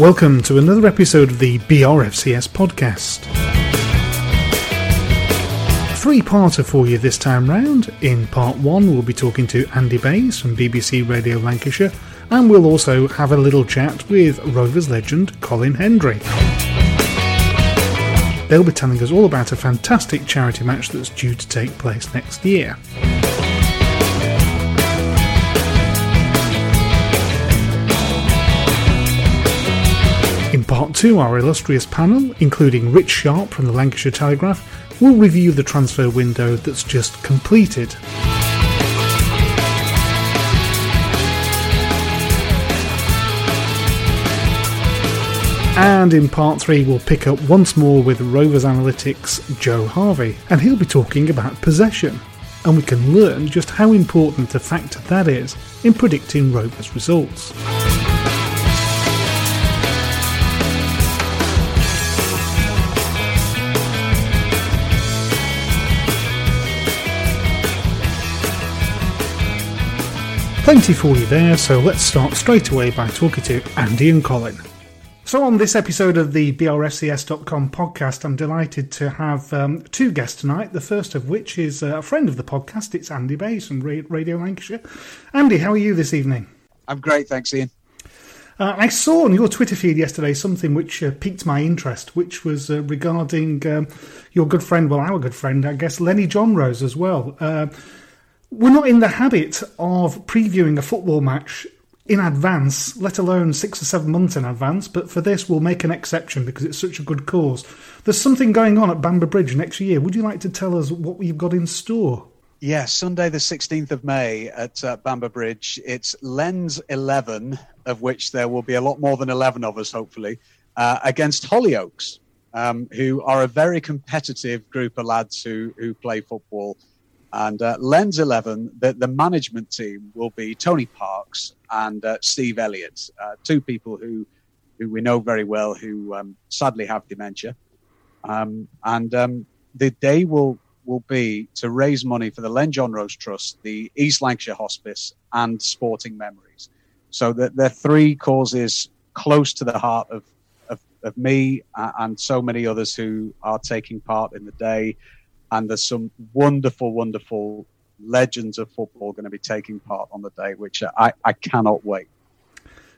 Welcome to another episode of the BRFCS podcast. Three-parter for you this time round. In part one, we'll be talking to Andy Bayes from BBC Radio Lancashire, and we'll also have a little chat with Rovers legend Colin Hendry. They'll be telling us all about a fantastic charity match that's due to take place next year. Part two, our illustrious panel, including Rich Sharpe from the Lancashire Telegraph, will review the transfer window that's just completed. And in part three, we'll pick up once more with Rovers Analytics' Joe Harvey, and he'll be talking about possession. And we can learn just how important a factor that is in predicting Rovers results. Plenty for you there, so let's start straight away by talking to Andy and Colin. So, on this episode of the BRFCS.com podcast, I'm delighted to have um, two guests tonight. The first of which is a friend of the podcast. It's Andy Bayes from Radio Lancashire. Andy, how are you this evening? I'm great, thanks, Ian. Uh, I saw on your Twitter feed yesterday something which uh, piqued my interest, which was uh, regarding um, your good friend, well, our good friend, I guess, Lenny Johnrose as well. We're not in the habit of previewing a football match in advance, let alone six or seven months in advance. But for this, we'll make an exception because it's such a good cause. There's something going on at Bamber Bridge next year. Would you like to tell us what we've got in store? Yes, Sunday the 16th of May at uh, Bamber Bridge. It's Lens 11, of which there will be a lot more than 11 of us, hopefully, uh, against Hollyoaks, um, who are a very competitive group of lads who, who play football. And uh, Lens 11, the, the management team will be Tony Parkes and uh, Steve Elliott, uh, two people who, who we know very well who um, sadly have dementia. Um, and um, the day will will be to raise money for the Len Johnrose Trust, the East Lancashire Hospice, and Sporting Memories. So that they're three causes close to the heart of, of, of me and so many others who are taking part in the day. And there's some wonderful, wonderful legends of football going to be taking part on the day, which I, I cannot wait.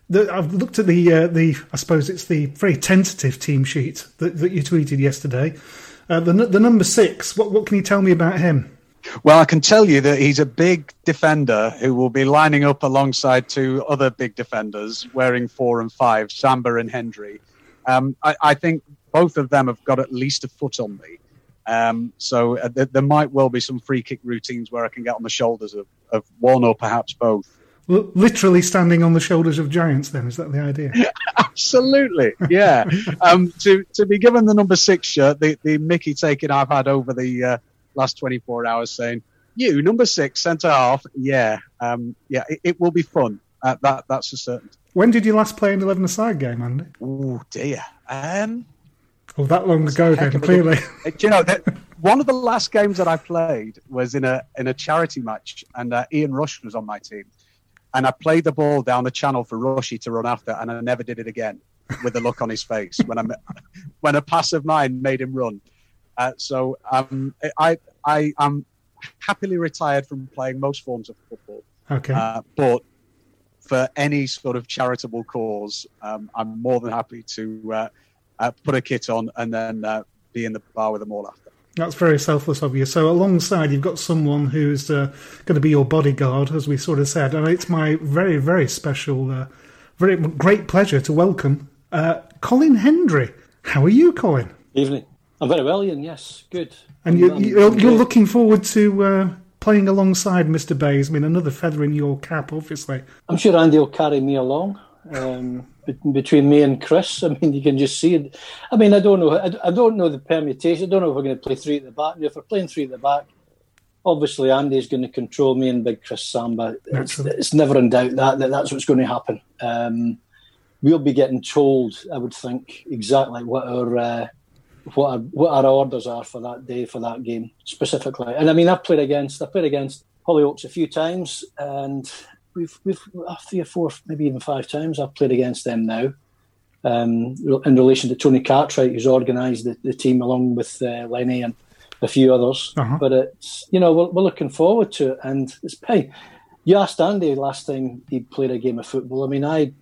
The, I've looked at the uh, the I suppose it's the very tentative team sheet that, that you tweeted yesterday. Uh, the the number six. What what can you tell me about him? Well, I can tell you that he's a big defender who will be lining up alongside two other big defenders wearing four and five, Samba and Hendry. Um, I, I, think both of them have got at least a foot on me. Um, so uh, there, there, might well be some free kick routines where I can get on the shoulders of, of one or perhaps both. L- literally standing on the shoulders of giants, then is that the idea? Absolutely, yeah. um, to to be given the number six shirt, the, the Mickey taking I've had over the uh, last 24 hours saying, you, number six, centre half, yeah, um, yeah, it, it, will be fun. Uh, that That's for certain. When did you last play an 11 aside game, Andy? Oh, dear. Um, oh, that long ago then, clearly. Do you know, that one of the last games that I played was in a in a charity match, and uh, Ian Rush was on my team. And I played the ball down the channel for Rushy to run after, and I never did it again with a look on his face when I when a pass of mine made him run. Uh, so um, I I am happily retired from playing most forms of football. Okay. Uh, but for any sort of charitable cause, um, I'm more than happy to uh, uh put a kit on and then uh, be in the bar with them all after. That's very selfless of you. So, alongside, you've got someone who's uh, going to be your bodyguard, as we sort of said. And it's my very, very special, very great pleasure to welcome Colin Hendry. How are you, Colin? Evening. I'm very well, Ian. Yes, good. And you, you're, you're looking forward to uh, playing alongside Mr. Bayes. I mean, another feather in your cap, obviously. I'm sure Andy will carry me along. Um, between me and Chris, I mean, you can just see it. I mean, I don't know. I, don't know the permutation. I don't know if we're going to play three at the back. If we're playing three at the back, obviously Andy's going to control me and Big Chris Samba. It's, it's, never in doubt that, that that's what's going to happen. Um, we'll be getting told, I would think, exactly what our uh, what our, what our orders are for that day for that game specifically. And I mean, I've played against I played against Hollyoaks a few times, and we've we've three or four, maybe even five times. I've played against them now. Um, in relation to Tony Cartwright, who's organised the, the, team along with uh, Lenny and a few others. Uh-huh. But it's you know we're, we're, looking forward to it, and it's hey, you asked Andy last time he played a game of football. I mean, I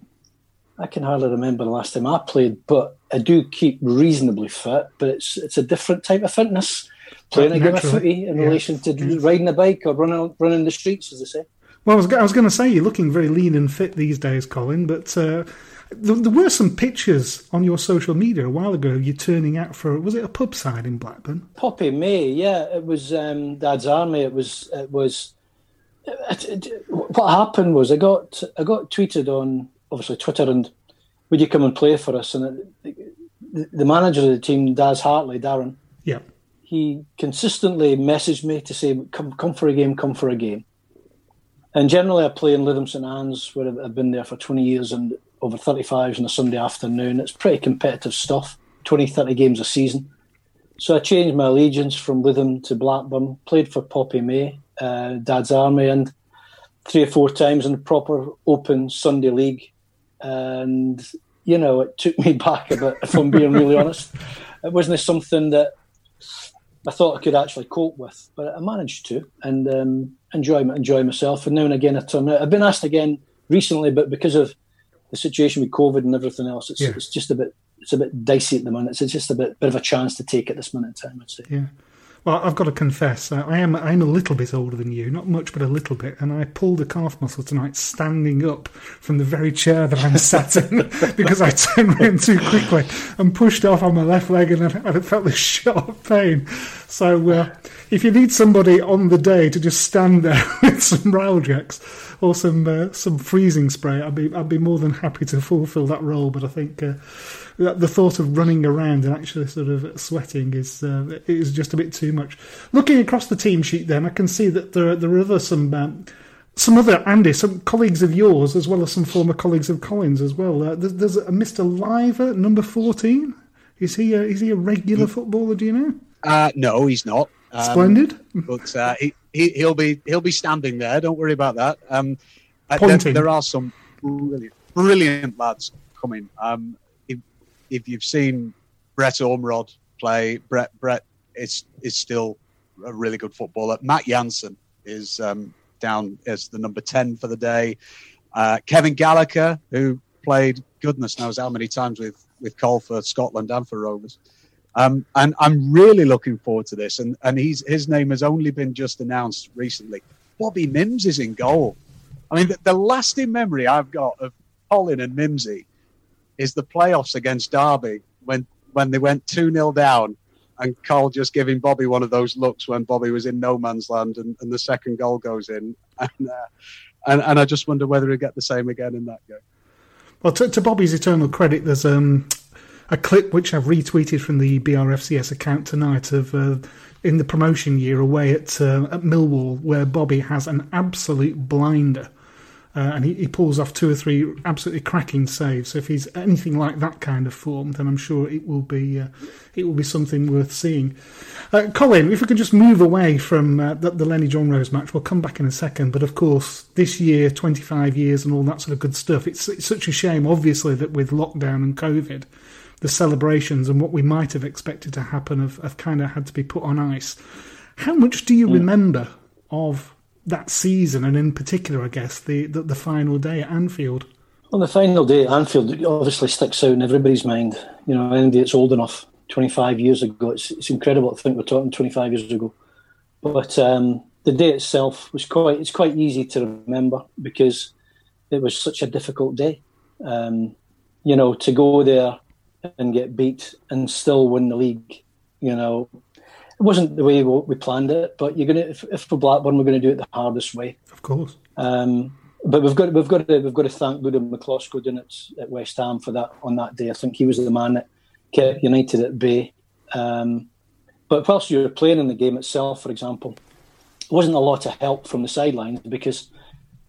I can hardly remember the last time I played, but I do keep reasonably fit. But it's it's a different type of fitness. Playing a game of footy in yeah. relation to yeah. riding a bike or running running the streets, as they say. Well, I was, I was going to say you're looking very lean and fit these days, Colin. But uh, there, there, were some pictures on your social media a while ago. You turning out for was it a pub side in Blackburn? Poppy May, yeah, it was um, Dad's Army. It was it was. It, it, what happened was I got I got tweeted on obviously Twitter and would you come and play for us? And it, the, the manager of the team, Daz Hartley, Darren, yeah, he consistently messaged me to say, "Come, come for a game, come for a game." And generally, I play in Lytham St Anne's, where I've been there for 20 years and over 35s on a Sunday afternoon. It's pretty competitive stuff, 20, 30 games a season. So I changed my allegiance from Lytham to Blackburn, played for Poppy May, uh, Dad's Army, and three or four times in the proper open Sunday league and you know it took me back a bit. If I'm being really honest, it wasn't something that I thought I could actually cope with, but I managed to and um, enjoy enjoy myself. And now and again, I turn out. I've been asked again recently, but because of the situation with COVID and everything else, it's, yeah. it's just a bit it's a bit dicey at the moment. It's just a bit bit of a chance to take at this minute in time. I'd say. Yeah. Well, I've got to confess, I am I'm a little bit older than you, not much, but a little bit, and I pulled a calf muscle tonight standing up from the very chair that I'm sat in because I turned around too quickly and pushed off on my left leg, and I, felt this sharp pain. So, uh, if you need somebody on the day to just stand there with some Railjacks or some uh, some freezing spray, I'd be I'd be more than happy to fulfil that role. But I think. Uh, the thought of running around and actually sort of sweating is uh, is just a bit too much. Looking across the team sheet, then I can see that there are, there are other some. Um, some other Andy, some colleagues of yours, as well as some former colleagues of Colin's as well. Uh, there's, there's, a Mr. Liver, number fourteen. Is he a, is he a regular footballer? Do you know? Uh, no, he's not. Um, Splendid. But uh, he, he he'll be he'll be standing there. Don't worry about that. Um, uh, there, Pointing. there are some brilliant, brilliant lads coming. Um, if, you've seen Brett Ormerod play, Brett Brett is is still a really good footballer. Matt Jansen is um, down as the number ten for the day. Uh, Kevin Gallagher, who played goodness knows how many times with with Cole for Scotland and for Rovers. Um, and I'm really looking forward to this. And and he's his name has only been just announced recently. Bobby Mimms is in goal. I mean, the, the lasting memory I've got of Colin and Mimsy is the playoffs against Derby when when they went two 0 down, and Cole just giving Bobby one of those looks when Bobby was in no man's land, and, and the second goal goes in, and, uh, and and I just wonder whether he'll get the same again in that game. Well, to, to Bobby's eternal credit, there's um, a clip which I've retweeted from the BRFCS account tonight of uh, in the promotion year away at uh, at Millwall, where Bobby has an absolute blinder. Uh, and he, he pulls off two or three absolutely cracking saves. So if he's anything like that kind of form, then I'm sure it will be uh, it will be something worth seeing. Uh, Colin, if we could just move away from uh, the, the Lenny Johnrose match, we'll come back in a second. But of course, this year, 25 years, and all that sort of good stuff. It's, it's such a shame, obviously, that with lockdown and COVID, the celebrations and what we might have expected to happen have, have kind of had to be put on ice. How much do you remember of that season, and in particular, I guess, the, the, the final day at Anfield? On the final day at Anfield, obviously sticks out in everybody's mind. You know, anybody that's old enough, 25 years ago, it's, it's incredible to think we're talking 25 years ago. But um, the day itself was quite, it's quite easy to remember because it was such a difficult day. Um, you know, to go there and get beat and still win the league, you know, wasn't the way we, we planned it, but you're gonna if, if for Blackburn we're going to do it the hardest way. Of course. Um, but we've got we've got to we've got to thank Goodham Miklosko doing it at West Ham for that on that day. I think he was the man that kept United at bay. Um, but whilst you were playing in the game itself, for example, wasn't a lot of help from the sidelines because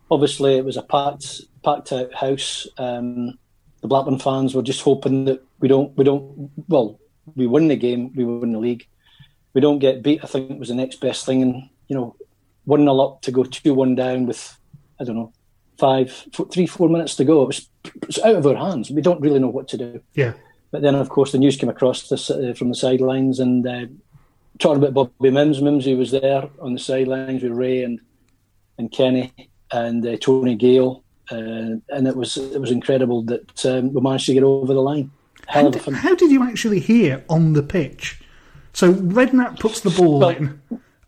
obviously it was a packed packed out house. Um, the Blackburn fans were just hoping that we don't we don't well we win the game, we win the league. We don't get beat. I think was the next best thing, and you know, one nil up to go two one down with I don't know five, four, three, four minutes to go. It was, it was out of our hands. We don't really know what to do. Yeah. But then, of course, the news came across this, uh, from the sidelines and uh, talking about Bobby Mimms. Mimsy was there on the sidelines with Ray and and Kenny and uh, Tony Gale, uh, and it was it was incredible that um, we managed to get over the line. How did, how did you actually hear on the pitch? So Redknapp puts the ball Well, in,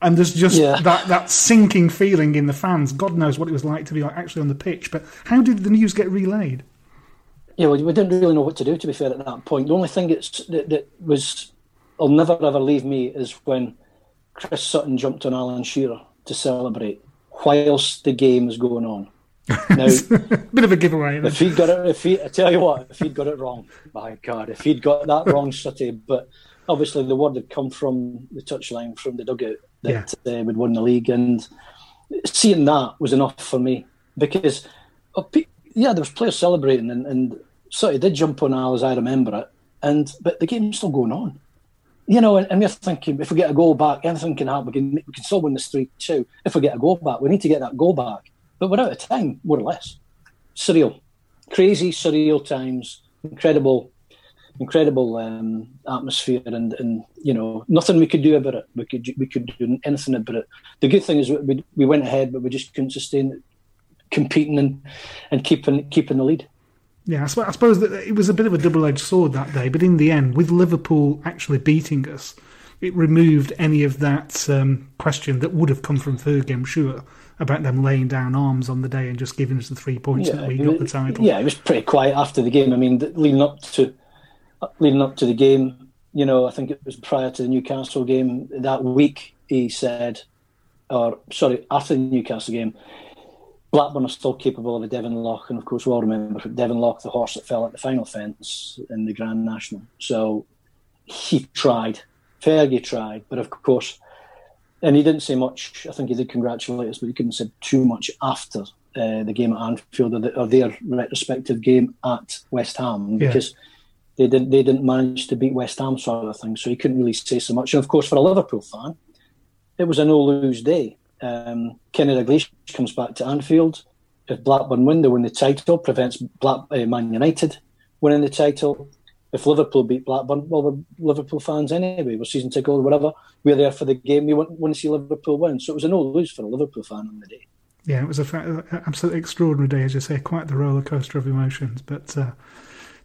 and there's just Yeah. that, that sinking feeling in the fans. God knows what it was like to be like actually on the pitch. But how did the news get relayed? Yeah, we, we didn't really know what to do. To be fair, at that point, the only thing that that was, will never ever leave me is when Chris Sutton jumped on Alan Shearer to celebrate whilst the game was going on. Now, Bit of a giveaway. if he'd got it, if he, I tell you what, if he'd got it wrong, my God, if he'd got that wrong, Sutty. But obviously, the word had come from the touchline, from the dugout, that uh, we'd won the league, and seeing that was enough for me because, uh, pe- yeah, there was players celebrating, and, and Sutty did jump on Al as I remember it, and but the game's still going on. You know, and, and we're thinking if we get a goal back, anything can happen. We can, we can still win this 3 2. If we get a goal back, we need to get that goal back. But we're out of time, more or less. Surreal. Crazy, surreal times. Incredible, incredible um, atmosphere. And, and, you know, nothing we could do about it. We could, we could do anything about it. The good thing is we, we went ahead, but we just couldn't sustain it, competing and, and keeping, keeping the lead. Yeah, I, sp- I suppose that it was a bit of a double-edged sword that day, but in the end, with Liverpool actually beating us, it removed any of that um, question that would have come from Fergie, I'm sure, about them laying down arms on the day and just giving us the three points that we got the title. Yeah, it was pretty quiet after the game. I mean, leading up to leading up to the game, you know, I think it was prior to the Newcastle game that week. He said, or sorry, after the Newcastle game, Blackburn are still capable of a Devon Loch, and of course, we all remember Devon Loch, the horse that fell at the final fence in the Grand National. So he tried, Fergie tried, but of course, and he didn't say much. I think he did congratulate us, but he couldn't say too much after uh, the game at Anfield or, the, or their retrospective game at West Ham Yeah. because they didn't they didn't manage to beat West Ham sort of thing. So he couldn't really say so much. And of course, for a Liverpool fan, it was a no lose day. Um, Kenny Dalglish comes back to Anfield. If Blackburn win, they win the title, prevents Black, uh, Man United winning the title. If Liverpool beat Blackburn, well, we're Liverpool fans anyway. We're season ticket or whatever. We're there for the game. We want, want to see Liverpool win. So it was a no lose for a Liverpool fan on the day. Yeah, it was an absolutely extraordinary day, as you say, quite the roller coaster of emotions. But uh,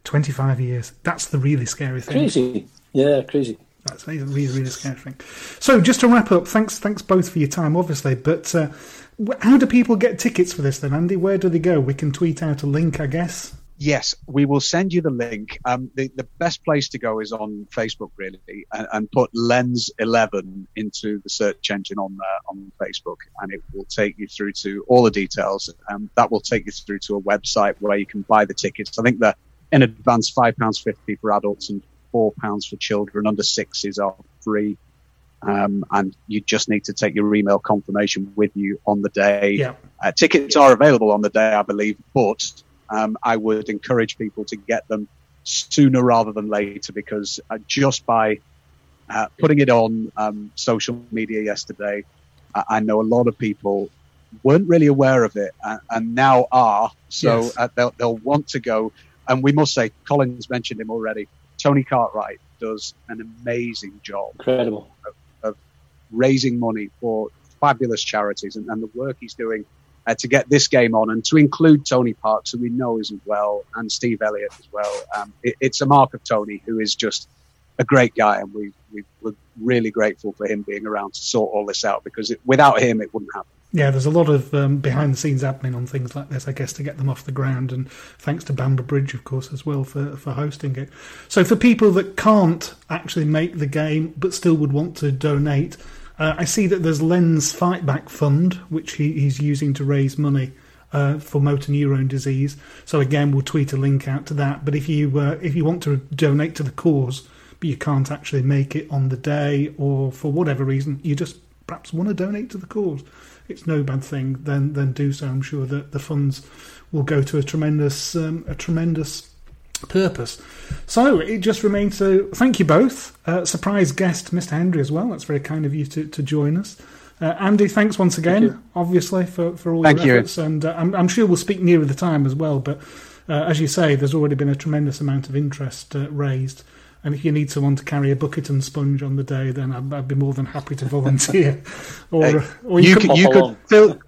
25 years, that's the really scary thing. Crazy. Yeah, crazy. That's a really, really scary thing. So, just to wrap up, thanks, thanks both for your time, obviously. But uh, how do people get tickets for this then, Andy? Where do they go? We can tweet out a link, I guess. Yes, we will send you the link. Um, the, the best place to go is on Facebook, really, and, and put Lens Eleven into the search engine on uh, on Facebook, and it will take you through to all the details. Um, that will take you through to a website where you can buy the tickets. I think they're in advance five pounds fifty for adults and four pounds for children under sixes are free. Um, and you just need to take your email confirmation with you on the day. Yeah. Uh, tickets are available on the day, I believe, but um, I would encourage people to get them sooner rather than later because uh, just by uh, putting it on um, social media yesterday, I, I, know a lot of people weren't really aware of it and, and now are. So yes. uh, they'll, they'll want to go. And we must say, Colin's mentioned him already. Tony Cartwright does an amazing job. Incredible. Of, of raising money for fabulous charities and, and the work he's doing uh, to get this game on and to include Tony Parkes, who we know isn't well, and Steve Elliott as well. Um, it, it's a mark of Tony, who is just a great guy, and we, we, we're really grateful for him being around to sort all this out because it, without him, it wouldn't happen. Yeah, there's a lot of um, behind the scenes happening on things like this, I guess, to get them off the ground. And thanks to Bamber Bridge, of course, as well for, for hosting it. So, for people that can't actually make the game but still would want to donate, uh, I see that there's Lens Fightback Fund, which he, he's using to raise money uh, for motor neurone disease. So again, we'll tweet a link out to that. But if you uh, if you want to donate to the cause, but you can't actually make it on the day, or for whatever reason, you just perhaps want to donate to the cause it's no bad thing, then then do so. I'm sure that the funds will go to a tremendous um, a tremendous purpose. So it just remains to thank you both. Uh, surprise guest, Mr. Hendry, as well. That's very kind of you to, to join us. Uh, Andy, thanks once again, thank obviously, for, for all thank your efforts. You. And uh, I'm, I'm, sure we'll speak nearer the time as well. But uh, as you say, there's already been a tremendous amount of interest uh, raised. And if you need someone to carry a bucket and sponge on the day, then I'd, I'd be more than happy to volunteer. or, hey, or you, you could, you could fill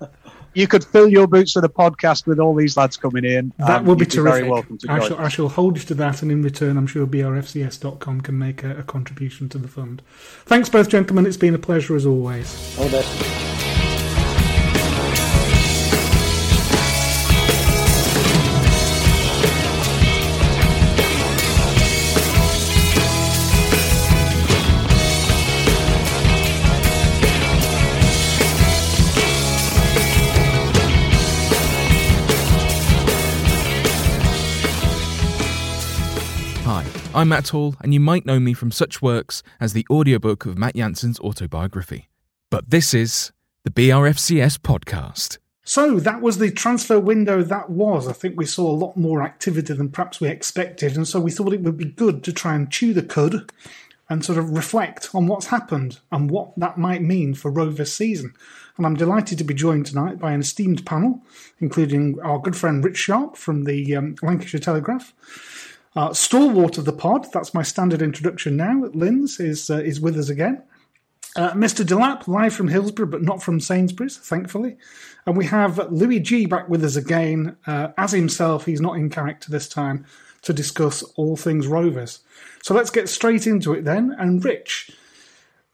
you could fill your boots for the podcast with all these lads coming in. That um, would be terrific. Be very welcome to I shall, I shall, hold you to that, and in return, I'm sure brfcs.com can make a, a contribution to the fund. Thanks, both gentlemen. It's been a pleasure as always. All the best. I'm Matt Hall, and you might know me from such works as the audiobook of Matt Jansen's autobiography. But this is the BRFCS podcast. So that was the transfer window that was. I think we saw a lot more activity than perhaps we expected, and so we thought it would be good to try and chew the cud and sort of reflect on what's happened and what that might mean for Rovers' season. And I'm delighted to be joined tonight by an esteemed panel, including our good friend Rich Sharpe from the um, Lancashire Telegraph, uh, stalwart of the pod, that's my standard introduction now. Linz is uh, is with us again. Uh, Mr. Delap, live from Hillsborough, but not from Sainsbury's, thankfully. And we have Louis G back with us again. Uh, as himself, he's not in character this time to discuss all things Rovers. So let's get straight into it then. And Rich,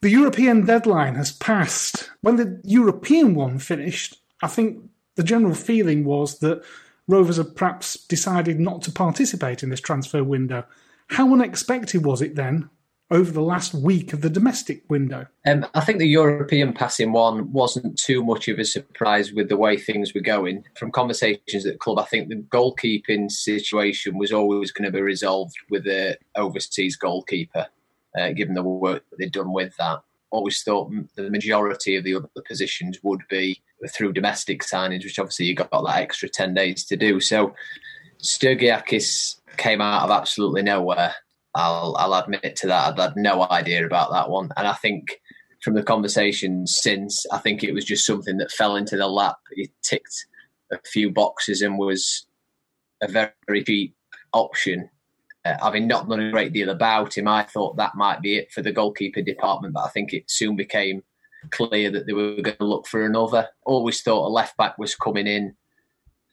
the European deadline has passed. When the European one finished, I think the general feeling was that Rovers have perhaps decided not to participate in this transfer window. How unexpected was it then over the last week of the domestic window? Um, I think the European passing one wasn't too much of a surprise with the way things were going. From conversations at the club, I think the goalkeeping situation was always going to be resolved with the overseas goalkeeper, uh, given the work that they'd done with that. Always thought the majority of the other positions would be through domestic signings, which obviously you got that extra 10 days to do. So Stergiakis came out of absolutely nowhere. I'll, I'll admit to that. I'd had no idea about that one. And I think from the conversations since, I think it was just something that fell into the lap. It ticked a few boxes and was a very cheap option. Uh, having not done a great deal about him, I thought that might be it for the goalkeeper department, but I think it soon became clear that they were going to look for another. Always thought a left back was coming in,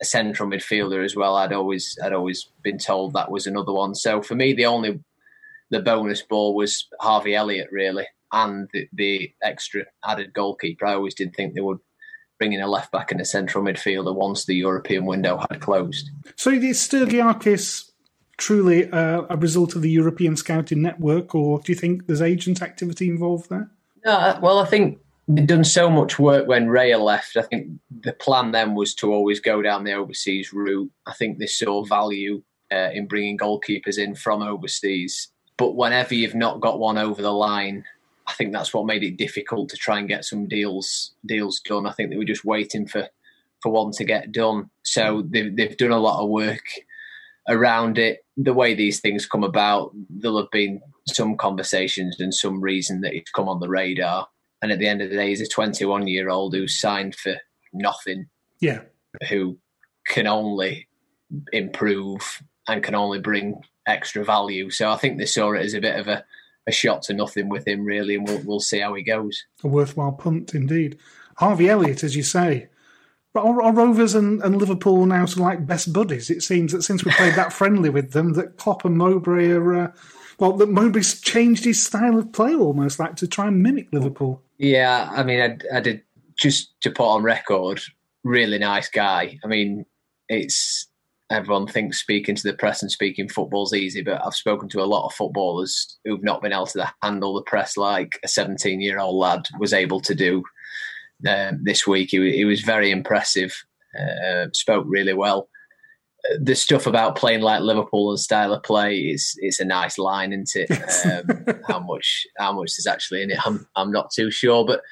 a central midfielder as well. I'd always I'd always been told that was another one. So for me, the only the bonus ball was Harvey Elliott really, and the, the extra added goalkeeper. I always did think they would bring in a left back and a central midfielder once the European window had closed. So is Stergiakis truly a result of the European scouting network, or do you think there's agent activity involved there? No, well, I think they'd done so much work when Raya left. I think the plan then was to always go down the overseas route. I think they saw value uh, in bringing goalkeepers in from overseas. But whenever you've not got one over the line, I think that's what made it difficult to try and get some deals deals done. I think they were just waiting for for one to get done. So they've they've done a lot of work around it. The way these things come about, there'll have been some conversations and some reason that he's come on the radar. And at the end of the day, he's a 21 year old who's signed for nothing. Yeah. Who can only improve and can only bring extra value. So I think they saw it as a bit of a, a shot to nothing with him, really, and we'll, we'll see how he goes. A worthwhile punt indeed. Harvey Elliott, as you say, but are, are Rovers and, and, Liverpool now sort of like best buddies? It seems that since we played that friendly with them, that Klopp and Mowbray are. Uh, well, that Mowbray's changed his style of play almost like to try and mimic Liverpool. Yeah, I mean, I, I did just to put on record, really nice guy. I mean, it's everyone thinks speaking to the press and speaking football's easy, but I've spoken to a lot of footballers who've not been able to handle the press like a 17 year old lad was able to do um, this week. He, he, was very impressive, uh, spoke really well. The stuff about playing like Liverpool and style of play is it's a nice line, isn't it? Um, how much how much is actually in it? I'm I'm not too sure, but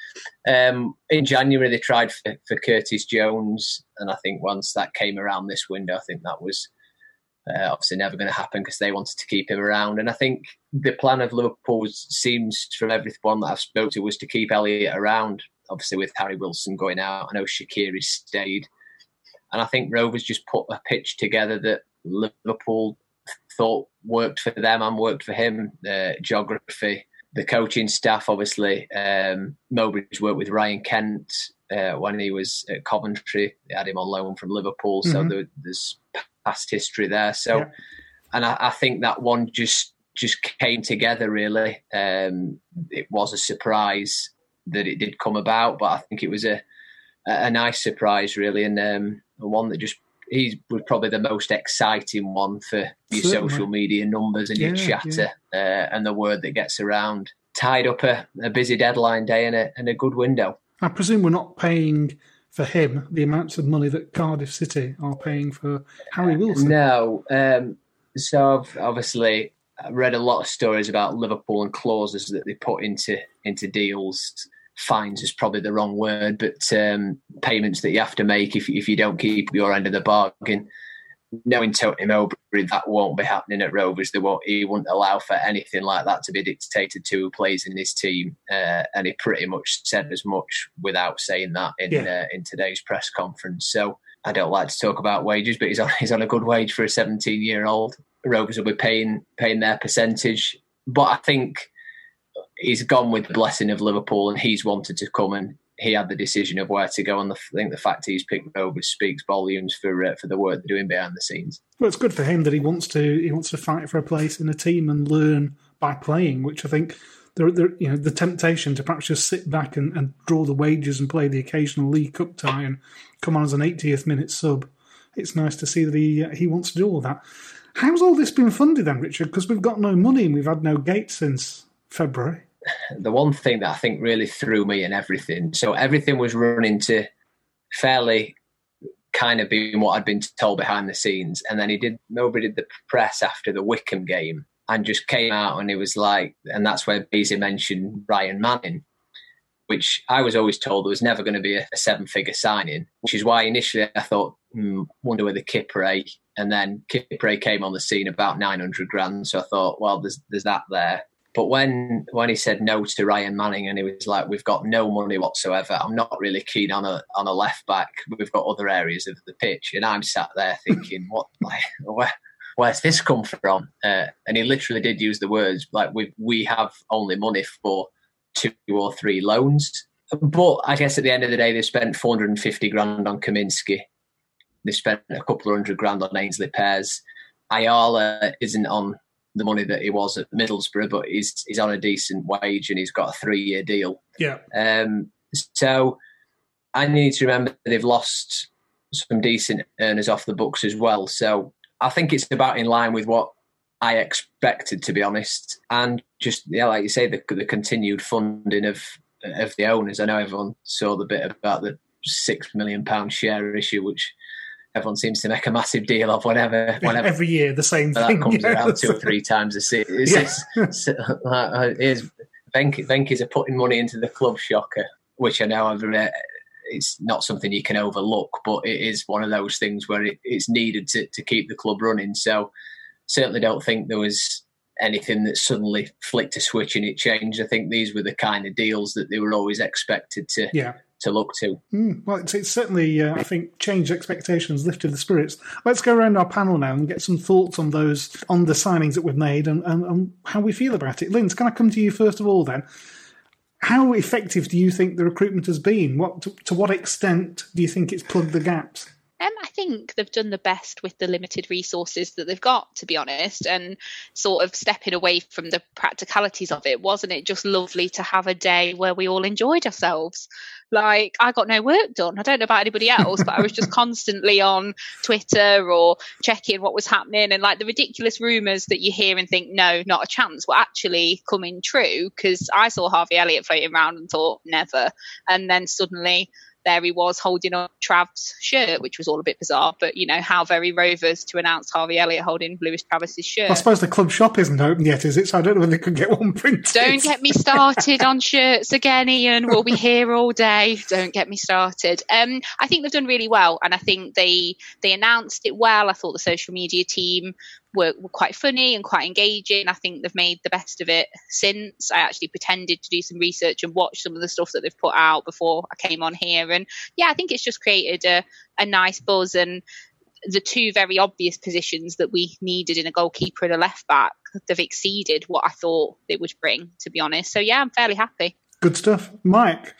um, in January they tried for, for Curtis Jones, and I think once that came around this window, I think that was uh, obviously never going to happen because they wanted to keep him around. And I think the plan of Liverpool seems, from everyone that I've spoken to, was to keep Elliott around obviously with Harry Wilson going out. I know Shaqiri stayed. And I think Rovers just put a pitch together that Liverpool thought worked for them and worked for him. The geography, the coaching staff, obviously. Um, Mowbray's worked with Ryan Kent uh, when he was at Coventry. They had him on loan from Liverpool, so mm-hmm. there, there's past history there. So, yeah. and I, I, think that one just just came together really. Um, it was a surprise that it did come about. But I think it was a a nice surprise, really, and um, one that just he was probably the most exciting one for your Certainly. social media numbers and yeah, your chatter yeah. uh, and the word that gets around. Tied up a, a busy deadline day and a, and a good window. I presume we're not paying for him the amounts of money that Cardiff City are paying for Harry Wilson. No. Um, so I've obviously read a lot of stories about Liverpool and clauses that they put into into deals fines is probably the wrong word, but um, payments that you have to make if if you don't keep your end of the bargain. Knowing Tony Mowbray, that won't be happening at Rovers. They won't. He wouldn't allow for anything like that to be dictated to who plays in his team, uh, and he pretty much said as much without saying that in yeah. uh, in today's press conference. So I don't like to talk about wages, but he's on he's on a good wage for a 17 year old. Rovers will be paying paying their percentage, but I think he's gone with the blessing of Liverpool, and he's wanted to come and he had the decision of where to go. And the, I think the fact he's picked over speaks volumes for uh, for the work they're doing behind the scenes. Well, it's good for him that he wants to he wants to fight for a place in a team and learn by playing, which I think. There, there, you know, the temptation to perhaps just sit back and, and draw the wages and play the occasional League Cup tie and come on as an 80th minute sub. It's nice to see that he uh, he wants to do all that. How's all this been funded then, Richard? Because we've got no money and we've had no gate since February the one thing that I think really threw me in everything. So everything was running to fairly kind of being what I'd been told behind the scenes. And then he did, nobody did the press after the Wycombe game and just came out and it was like, and that's where Beezy mentioned Ryan Manning, which I was always told there was never going to be a, a seven figure signing, which is why initially I thought, hmm, wonder whether Kipre, and then Kipre came on the scene about 900 grand. So I thought, well, there's, there's that there But when when he said no to Ryan Manning and he was like, "We've got no money whatsoever. I'm not really keen on a on a left back. We've got other areas of the pitch." And I'm sat there thinking, "What? Like, where, where's this come from?" Uh, and he literally did use the words like, "We we have only money for two or three loans." But I guess at the end of the day, they spent 450 grand on Kaminski. They spent a couple of hundred grand on Aynsley Pears. Ayala isn't on the money that he was at Middlesbrough, but he's he's on a decent wage and he's got a three year deal. Yeah. Um, so I need to remember they've lost some decent earners off the books as well. So I think it's about in line with what I expected, to be honest, and just yeah, like you say, the, the continued funding of of the owners. I know everyone saw the bit about the six million pound share issue, which everyone seems to make a massive deal of whenever, whenever every year the same that thing comes yeah. around two or three times a season. It's, Yeah. it's, it's, uh, it's, Venk, Venkies are putting money into the club shocker, which I know I've read, it's not something you can overlook, but it is one of those things where it, it's needed to, to keep the club running. So certainly don't think there was anything that suddenly flicked a switch and it changed. I think these were the kind of deals that they were always expected to Yeah. To look to. Mm, well, it's, it's certainly, uh, I think, changed expectations, lifted the spirits. Let's go around our panel now and get some thoughts on those, on the signings that we've made and, and, and how we feel about it. Linz, can I come to you first of all then? How effective do you think the recruitment has been? What to, to what extent do you think it's plugged the gaps? Um, I think they've done the best with the limited resources that they've got, to be honest, and sort of stepping away from the practicalities of it. Wasn't it just lovely to have a day where we all enjoyed ourselves? Like, I got no work done. I don't know about anybody else, but I was just constantly on Twitter or checking what was happening. And like the ridiculous rumours that you hear and think, no, not a chance, were actually coming true because I saw Harvey Elliott floating around and thought, never. And then suddenly, there he was holding up Trav's shirt, which was all a bit bizarre. But you know how very Rovers to announce Harvey Elliott holding Lewis Travis's shirt. I suppose the club shop isn't open yet, is it? So I don't know whether they can get one printed. Don't get me started on shirts again, Ian. We'll be here all day. Don't get me started. Um, I think they've done really well, and I think they they announced it well. I thought the social media team were, were quite funny and quite engaging. I think they've made the best of it since. I actually pretended to do some research and watch some of the stuff that they've put out before I came on here, and yeah, I think it's just created a a nice buzz and the two very obvious positions that we needed in a goalkeeper and a left back, they've exceeded what I thought they would bring, to be honest. So yeah, I'm fairly happy. Good stuff, Mike.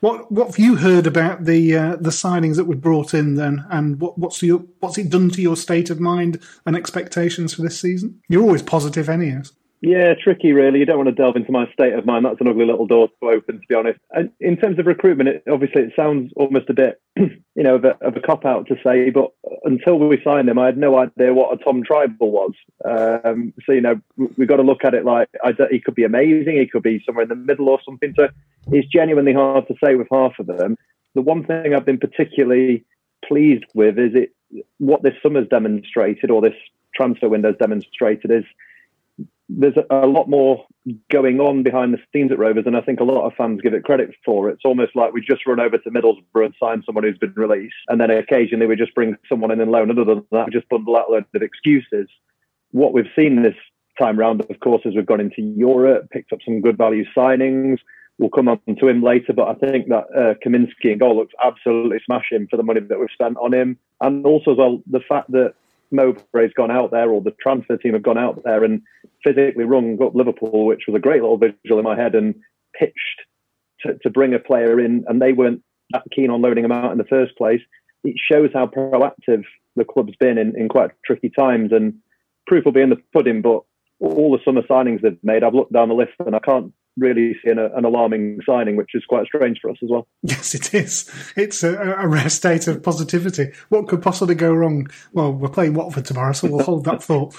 What what have you heard about the uh, the signings that were brought in then, and what, what's your what's it done to your state of mind and expectations for this season? You're always positive, anyways. Yeah, tricky, really. You don't want to delve into my state of mind. That's an ugly little door to open, to be honest. And in terms of recruitment, it, obviously it sounds almost a bit, you know, of a, a cop out to say, but until we signed him, I had no idea what a Tom Trybull was. Um, so, you know, we've got to look at it like he could be amazing, he could be somewhere in the middle or something. So it's genuinely hard to say with half of them. The one thing I've been particularly pleased with is it what this summer's demonstrated or this transfer window's demonstrated is there's a, lot more going on behind the scenes at Rovers, and I think a lot of fans give it credit for. It's almost like we just run over to Middlesbrough and sign someone who's been released, and then occasionally we just bring someone in and loan. Other than that, we just bundle out loads of excuses. What we've seen this time round, of course, is we've gone into Europe, picked up some good value signings. We'll come on to him later, but I think that uh, Kaminski in goal looks absolutely smashing for the money that we've spent on him, and also as well the fact that Mowbray's gone out there, or the transfer team have gone out there and physically rung up Liverpool, which was a great little visual in my head, and pitched to, to bring a player in, and they weren't that keen on loading him out in the first place. It shows how proactive the club's been in, in quite tricky times, and proof will be in the pudding. But all the summer signings they've made, I've looked down the list and I can't really see an, an alarming signing, which is quite strange for us as well. Yes, it is. It's a, a rare state of positivity. What could possibly go wrong? Well, we're playing Watford tomorrow, so we'll hold that thought.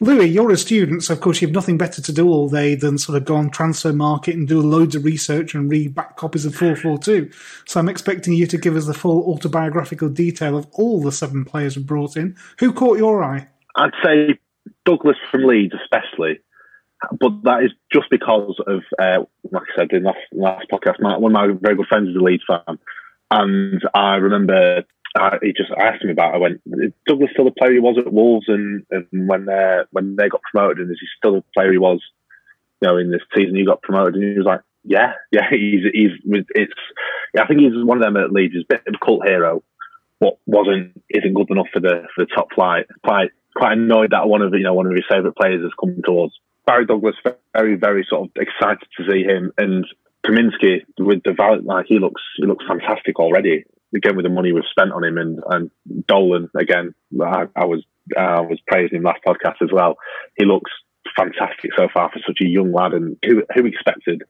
Louis, you're a student, so of course you have nothing better to do all day than sort of go on Transfermarkt and do loads of research and read back copies of 442. So I'm expecting you to give us the full autobiographical detail of all the seven players we brought in. Who caught your eye? I'd say Douglas from Leeds, especially. But that is just because of, uh, like I said in last, last podcast, my, one of my very good friends is a Leeds fan. And I remember uh, he just asked me about it. I went, is Douglas still the player he was at Wolves and, and when, they when they got promoted? And is he still the player he was you know, in this season he got promoted, and he was like, yeah, yeah, he's he's it's. Yeah, I think he's one of them at Leeds. He's a bit of a cult hero, but wasn't isn't good enough for the for the top flight. Quite quite annoyed that one of you know one of his favourite players has come towards Barry Douglas. Very very sort of excited to see him and Kaminski with the value like he looks he looks fantastic already. Again with the money we've spent on him and and Dolan again. I, I was uh, was praising him last podcast as well. He looks fantastic so far for such a young lad, and who who expected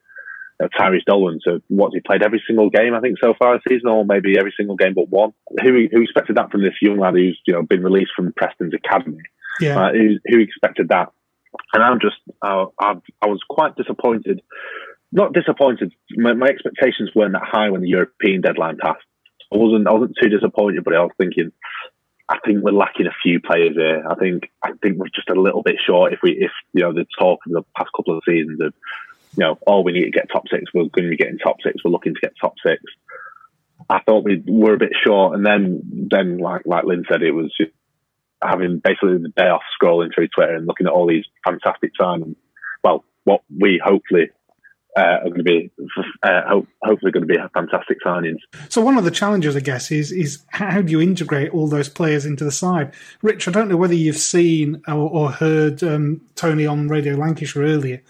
uh, Tyrhys Dolan to what he played every single game I think so far this season, or maybe every single game but one. Who who expected that from this young lad who's you know been released from Preston's academy? Yeah, uh, who, who expected that? And I'm just uh, I, I was quite disappointed. Not disappointed. My, my expectations weren't that high when the European deadline passed. I wasn't I wasn't too disappointed, but I was thinking I think we're lacking a few players here. I think I think we're just a little bit short if we if you know the talk of the past couple of seasons of you know oh we need to get top six we're going to be getting top six we're looking to get top six. I thought we were a bit short, and then then like like Lynn said, it was having basically the day off scrolling through Twitter and looking at all these fantastic signings. Well, what we hopefully uh, are going to be uh, hope, hopefully going to be fantastic signings. So one of the challenges, I guess, is is how do you integrate all those players into the side? Rich, I don't know whether you've seen or, or heard um, Tony on Radio Lancashire earlier.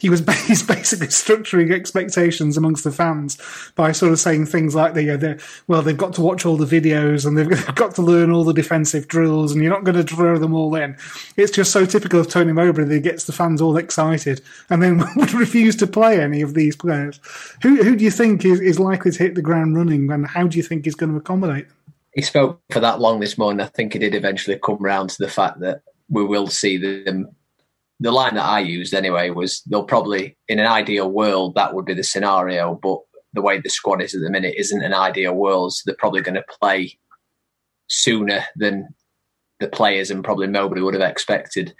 He was he's basically structuring expectations amongst the fans by sort of saying things like they, uh, you know, well they've got to watch all the videos and they've got to learn all the defensive drills and you're not going to throw them all in. It's just so typical of Tony Mowbray that he gets the fans all excited and then would refuse to play any of these players. Who who do you think is, is likely to hit the ground running and how do you think he's going to accommodate them? He spoke for that long this morning. I think he did eventually come round to the fact that we will see them the line that I used anyway was they'll probably, in an ideal world, that would be the scenario. But the way the squad is at the minute isn't an ideal world. So they're probably going to play sooner than the players and probably nobody would have expected.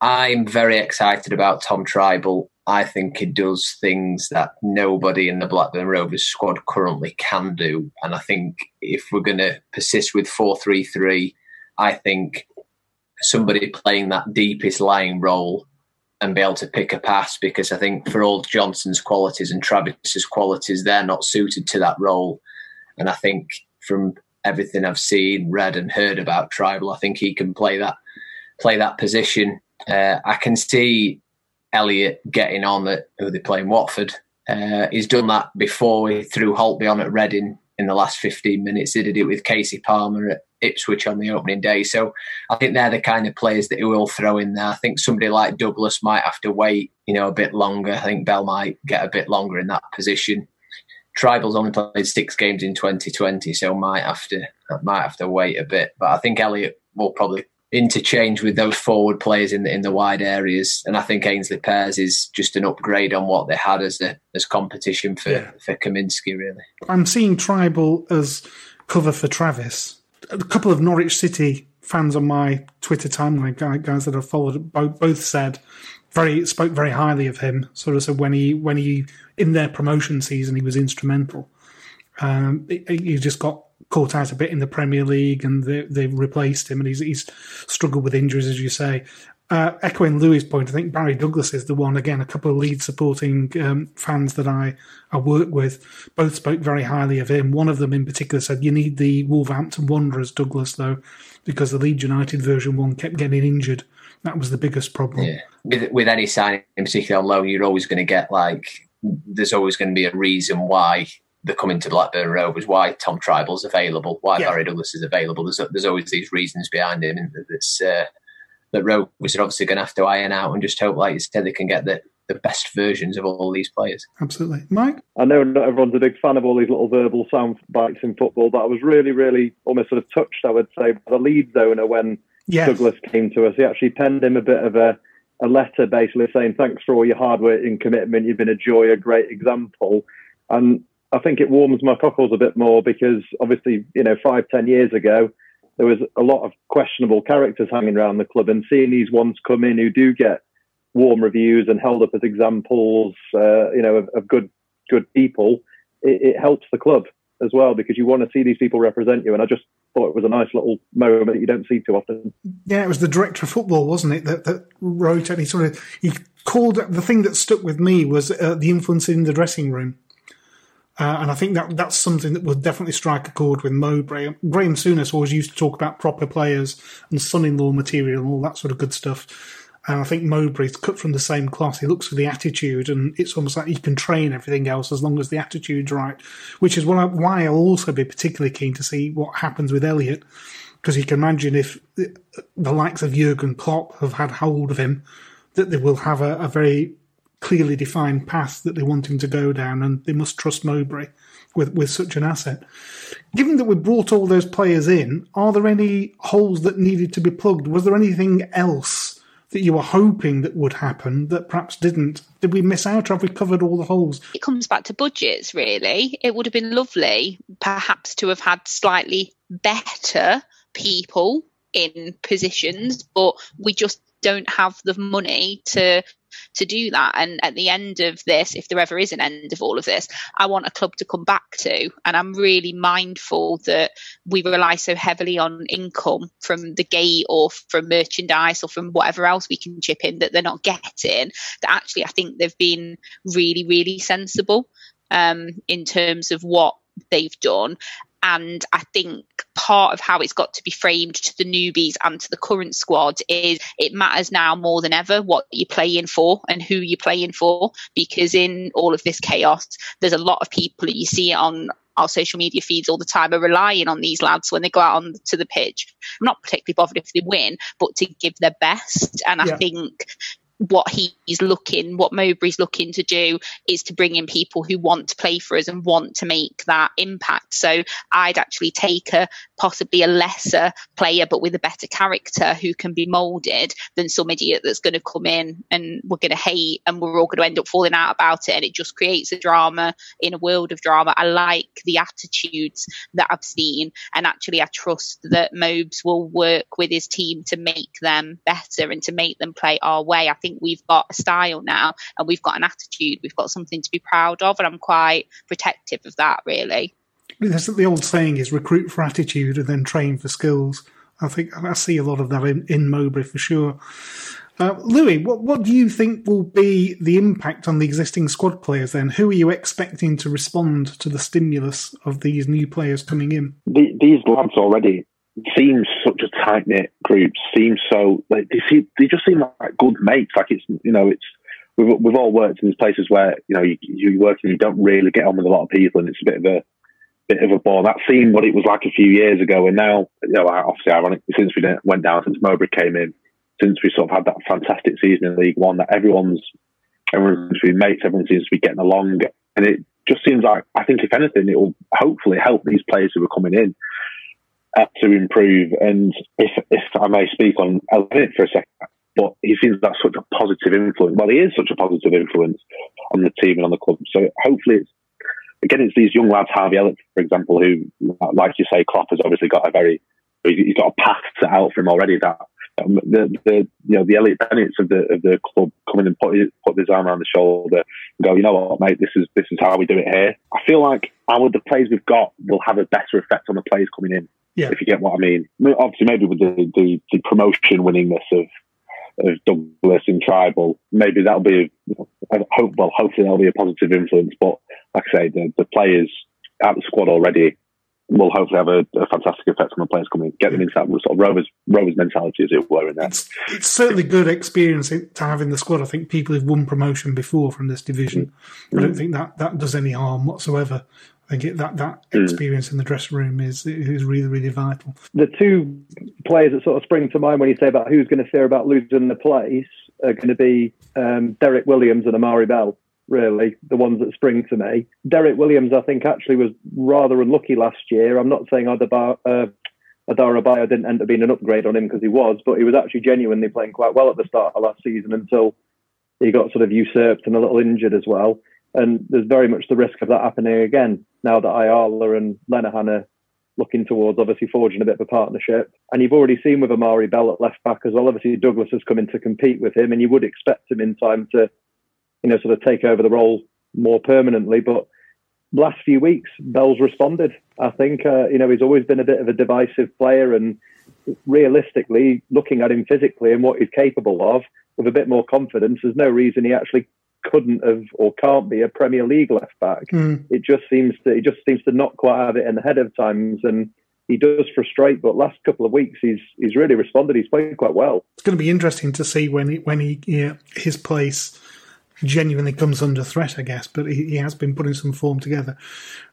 I'm very excited about Tom Trybull. I think he does things that nobody in the Blackburn Rovers squad currently can do. And I think if we're going to persist with 4 3 3, I think somebody playing that deepest lying role and be able to pick a pass because I think for all Johnson's qualities and Travis's qualities, they're not suited to that role. And I think from everything I've seen, read, and heard about Trybull, I think he can play that play that position. Uh, I can see Elliott getting on at who they play in Watford. Uh, he's done that before. He threw Holtby on at Reading in the last 15 minutes. He did it with Kasey Palmer at Ipswich on the opening day. So I think they're the kind of players that he will throw in there. I think somebody like Douglas might have to wait, you know, a bit longer. I think Bell might get a bit longer in that position. Trybull's only played six games in 2020, so might have to might have to wait a bit. But I think Elliott will probably interchange with those forward players in the in the wide areas, and I think Aynsley Pears is just an upgrade on what they had as a as competition for yeah. for Kaminski. Really, I'm seeing Tribal as cover for Travis a couple of Norwich City fans on my Twitter timeline, guys that I've followed, both said very spoke very highly of him. Sort of said when he when he in their promotion season he was instrumental. Um, he, he just got caught out a bit in the Premier League, and they, they replaced him, and he's he's struggled with injuries, as you say uh, echoing Louis' point, I think Barry Douglas is the one. Again, a couple of lead supporting um, fans that I, I work with both spoke very highly of him. One of them in particular said, You need the Wolverhampton Wanderers, Douglas, though, because the Leeds United version one kept getting injured. That was the biggest problem. Yeah. With, with any signing, in particular on loan, you're always going to get like, there's always going to be a reason why they're coming to Blackburn Rovers, why Tom Trybull's available, why yeah. Barry Douglas is available. There's, there's always these reasons behind him. And it's, uh, that Rovers are obviously going to have to iron out and just hope, like you said, they can get the, the best versions of all these players. Absolutely. Mike? I know not everyone's a big fan of all these little verbal sound bites in football, but I was really, really almost sort of touched, I would say, by the Leeds owner when yes. Douglas came to us. He actually penned him a bit of a, a letter basically saying, thanks for all your hard work and commitment. You've been a joy, a great example. And I think it warms my cockles a bit more because obviously, you know, five, ten years ago, there was a lot of questionable characters hanging around the club, and seeing these ones come in who do get warm reviews and held up as examples, uh, you know, of, of, good good people, it, it, helps the club as well because you want to see these people represent you. And I just thought it was a nice little moment that you don't see too often. Yeah, it was the director of football, wasn't it, that, that wrote and he sort of he called the thing that stuck with me was uh, the influence in the dressing room. Uh, and I think that that's something that would definitely strike a chord with Mowbray. Graham Souness always used to talk about proper players and son-in-law material and all that sort of good stuff. And I think Mowbray's cut from the same cloth. He looks for the attitude, and it's almost like he can train everything else as long as the attitude's right. Which is I, why I'll also be particularly keen to see what happens with Elliott, because you can imagine if the likes of Jurgen Klopp have had hold of him, that they will have a, a very clearly defined path that they want him to go down, and they must trust Mowbray with, with such an asset. Given that we brought all those players in, are there any holes that needed to be plugged? Was there anything else that you were hoping that would happen that perhaps didn't? Did we miss out or have we covered all the holes? It comes back to budgets, really. It would have been lovely, perhaps, to have had slightly better people in positions, but we just don't have the money to to do that. And at the end of this, if there ever is an end of all of this, I want a club to come back to. And I'm really mindful that we rely so heavily on income from the gate or from merchandise or from whatever else we can chip in that they're not getting. That actually, I think they've been really, really sensible um, in terms of what they've done. And I think part of how it's got to be framed to the newbies and to the current squad is it matters now more than ever what you're playing for and who you're playing for. Because in all of this chaos, there's a lot of people that you see on our social media feeds all the time are relying on these lads when they go out on to the pitch. I'm not particularly bothered if they win, but to give their best. And yeah. I think what he's looking, what Mowbray's looking to do is to bring in people who want to play for us and want to make that impact. So I'd actually take a possibly a lesser player, but with a better character who can be moulded than some idiot that's going to come in and we're going to hate and we're all going to end up falling out about it. And it just creates a drama in a world of drama. I like the attitudes that I've seen. And actually, I trust that Mobes will work with his team to make them better and to make them play our way. I think think we've got a style now and we've got an attitude. We've got something to be proud of, and I'm quite protective of that, really. That's the old saying is recruit for attitude and then train for skills. I think I see a lot of that in, in Mowbray for sure. Uh, Louis, what, what do you think will be the impact on the existing squad players then? Who are you expecting to respond to the stimulus of these new players coming in? The, these lads already seem such a tight knit group. Seems so like they they just seem like good mates. Like it's you know it's we've we've all worked in these places where you know you, you work and you don't really get on with a lot of people, and it's a bit of a bit of a bore. That seemed what it was like a few years ago, and now you know obviously ironically since we went down, since Mowbray came in, since we sort of had that fantastic season in League One, that everyone's everyone seems to be mates, everyone seems to be getting along, and it just seems like I think if anything, it will hopefully help these players who are coming in uh, to improve. And if if I may speak on Elliott for a second, but he seems like such a positive influence. Well, he is such a positive influence on the team and on the club. So hopefully, it's again, it's these young lads, Harvey Elliott, for example, who, like you say, Klopp has obviously got a very he's got a path set out for him already. That um, the, the you know the Elliott Bennett's of the of the club coming and put put his arm around the shoulder and go, you know what, mate, this is this is how we do it here. I feel like our the players we've got will have a better effect on the players coming in. Yeah. If you get what I mean. Obviously, maybe with the, the, the promotion winningness of of Douglas in Trybull, maybe that'll be hope. Well, hopefully that'll be a positive influence. But like I say, the, the players at the squad already will hopefully have a, a, fantastic effect on the players coming, get them into that sort of Rovers Rovers mentality, as it were. In there, it's, it's certainly good experience to have in the squad. I think people who've won promotion before from this division. Mm-hmm. I don't think that that does any harm whatsoever. I think it, that that mm. experience in the dressing room is is really really vital. The two players that sort of spring to mind when you say about who's going to fear about losing the place are going to be um, Derek Williams and Amari Bell. Really, the ones that spring to me. Derek Williams, I think, actually was rather unlucky last year. I'm not saying Adaba, uh, Adarabioyo didn't end up being an upgrade on him because he was, but he was actually genuinely playing quite well at the start of last season until he got sort of usurped and a little injured as well. And there's very much the risk of that happening again now that Ayala and Lenihan are looking towards obviously forging a bit of a partnership. And you've already seen with Amari Bell at left back as well. Obviously, Douglas has come in to compete with him, and you would expect him in time to, you know, sort of take over the role more permanently. But last few weeks, Bell's responded. I think, uh, you know, he's always been a bit of a divisive player and realistically, looking at him physically and what he's capable of, with a bit more confidence, there's no reason he actually couldn't have or can't be a Premier League left back. Mm. It just seems to he just seems to not quite have it in the head of times, and he does frustrate. But last couple of weeks, he's he's really responded. He's played quite well. It's going to be interesting to see when he, when he yeah, his place genuinely comes under threat, I guess. But he, he has been putting some form together.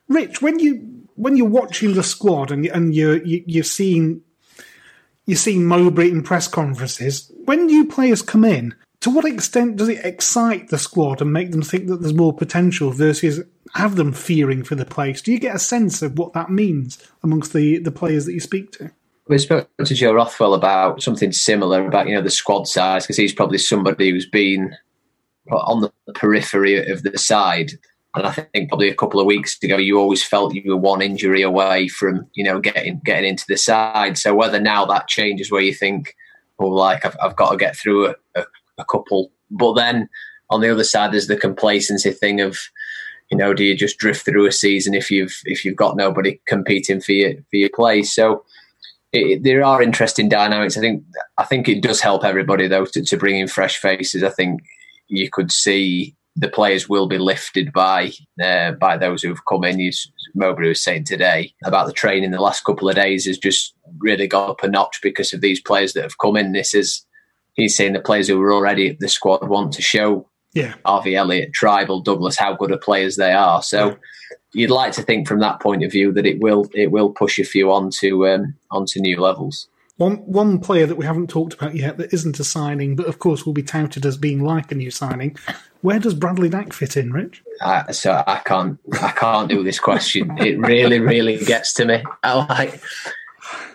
Rich, when you when you're watching the squad and and you're you, you're seeing you're seeing Mowbray in press conferences, when new players come in, to what extent does it excite the squad and make them think that there's more potential versus have them fearing for the place? Do you get a sense of what that means amongst the, the players that you speak to? We spoke to Joe Rothwell about something similar about you know the squad size because he's probably somebody who's been on the periphery of the side. And I think probably a couple of weeks ago, you always felt you were one injury away from you know getting getting into the side. So whether now that changes, where you think, oh, like I've, I've got to get through a, a, a couple, but then on the other side, there's the complacency thing of, you know, do you just drift through a season if you've if you've got nobody competing for your for your place? So it, there are interesting dynamics. I think I think it does help everybody though to, to bring in fresh faces. I think you could see the players will be lifted by uh, by those who've come in. You, Mowbray was saying today about the training the last couple of days has just really got up a notch because of these players that have come in. This is he's saying the players who were already at the squad want to show yeah. Harvey Elliott, Trybull, Douglas how good a players they are. So. Yeah. You'd like to think from that point of view that it will it will push a few onto um, onto new levels. One one player that we haven't talked about yet that isn't a signing, but of course will be touted as being like a new signing. Where does Bradley Dack fit in, Rich? So I can't I can't do this question. It really really gets to me. I like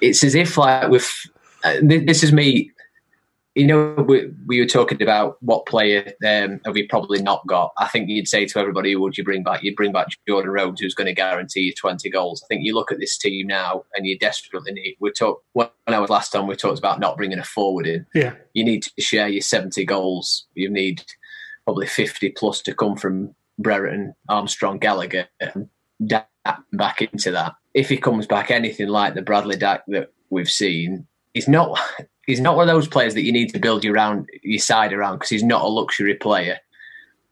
it's as if like with uh, this is me you know, we, we were talking about what player um, have we probably not got. I think you'd say to everybody, who would you bring back? You'd bring back Jordan Rhodes, who's going to guarantee you 20 goals. I think you look at this team now and you desperately need. We talked when I was last time, we talked about not bringing a forward in. Yeah. You need to share your 70 goals. You need probably 50 plus to come from Brereton, Armstrong, Gallagher, and Dack back into that. If he comes back anything like the Bradley Dack that we've seen, he's not he's not one of those players that you need to build your around your side around because he's not a luxury player.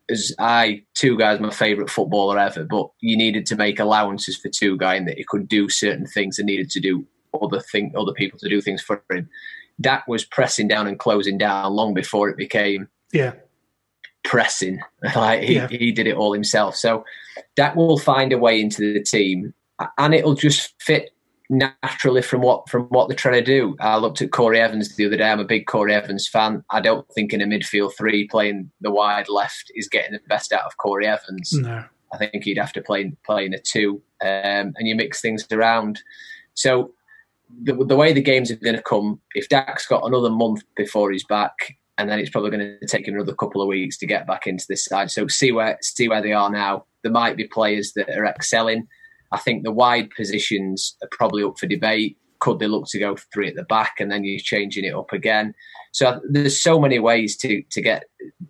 As I Tugay's my favourite footballer ever, but you needed to make allowances for Tugay and that he could do certain things and needed to do other thing other people to do things for him. Dack was pressing down and closing down long before it became yeah pressing. Like he, yeah. he did it all himself. So Dack will find a way into the team and it'll just fit naturally from what from what they're trying to do. I looked at Corey Evans the other day. I'm a big Corey Evans fan. I don't think in a midfield three playing the wide left is getting the best out of Corey Evans. No. I think he'd have to play playing a two, um, and you mix things around. So the, the way the games are going to come, if Dack's got another month before he's back, and then it's probably going to take him another couple of weeks to get back into this side. So see where see where they are now. There might be players that are excelling I think the wide positions are probably up for debate. Could they look to go three at the back and then you're changing it up again? So there's so many ways to to get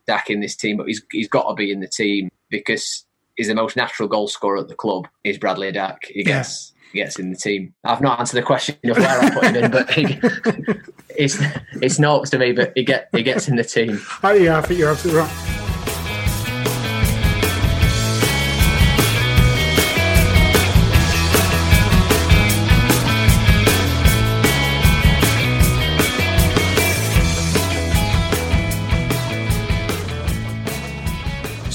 Dack in this team, but he's he's got to be in the team because he's the most natural goal scorer at the club. Is Bradley Dack? He gets yeah. he gets in the team. I've not answered the question of where I put him in, but he, it's it's not to me, but he get he gets in the team. Oh, yeah, I think you're absolutely right.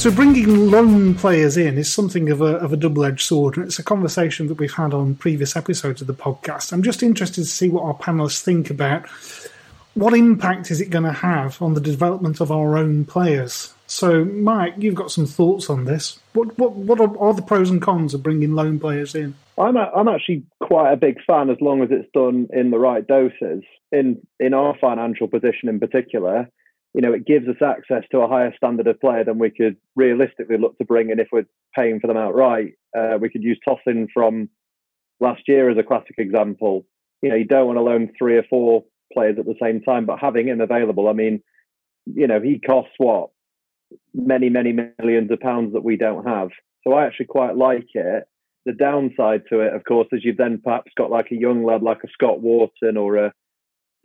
So bringing loan players in is something of a of a double edged sword, and it's a conversation that we've had on previous episodes of the podcast. I'm just interested to see what our panelists think about what impact is it going to have on the development of our own players. So, Mike, you've got some thoughts on this. What what what are, are the pros and cons of bringing loan players in? I'm a, I'm actually quite a big fan as long as it's done in the right doses. In in our financial position in particular, you know, it gives us access to a higher standard of player than we could realistically look to bring in if we're paying for them outright. Uh, we could use Tosin from last year as a classic example. You know, you don't want to loan three or four players at the same time, but having him available, I mean, you know, he costs what? Many, many millions of pounds that we don't have. So I actually quite like it. The downside to it, of course, is you've then perhaps got like a young lad like a Scott Wharton or a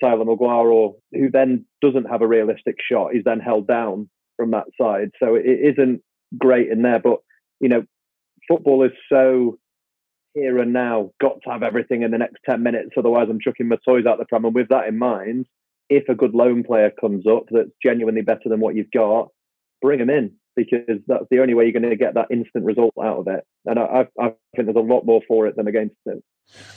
Tyler Magloire, who then doesn't have a realistic shot, is then held down from that side. So it isn't great in there. But you know, football is so here and now. Got to have everything in the next ten minutes, otherwise I'm chucking my toys out the pram. And with that in mind, if a good loan player comes up that's genuinely better than what you've got, bring him in because that's the only way you're going to get that instant result out of it. And I, I think there's a lot more for it than against it.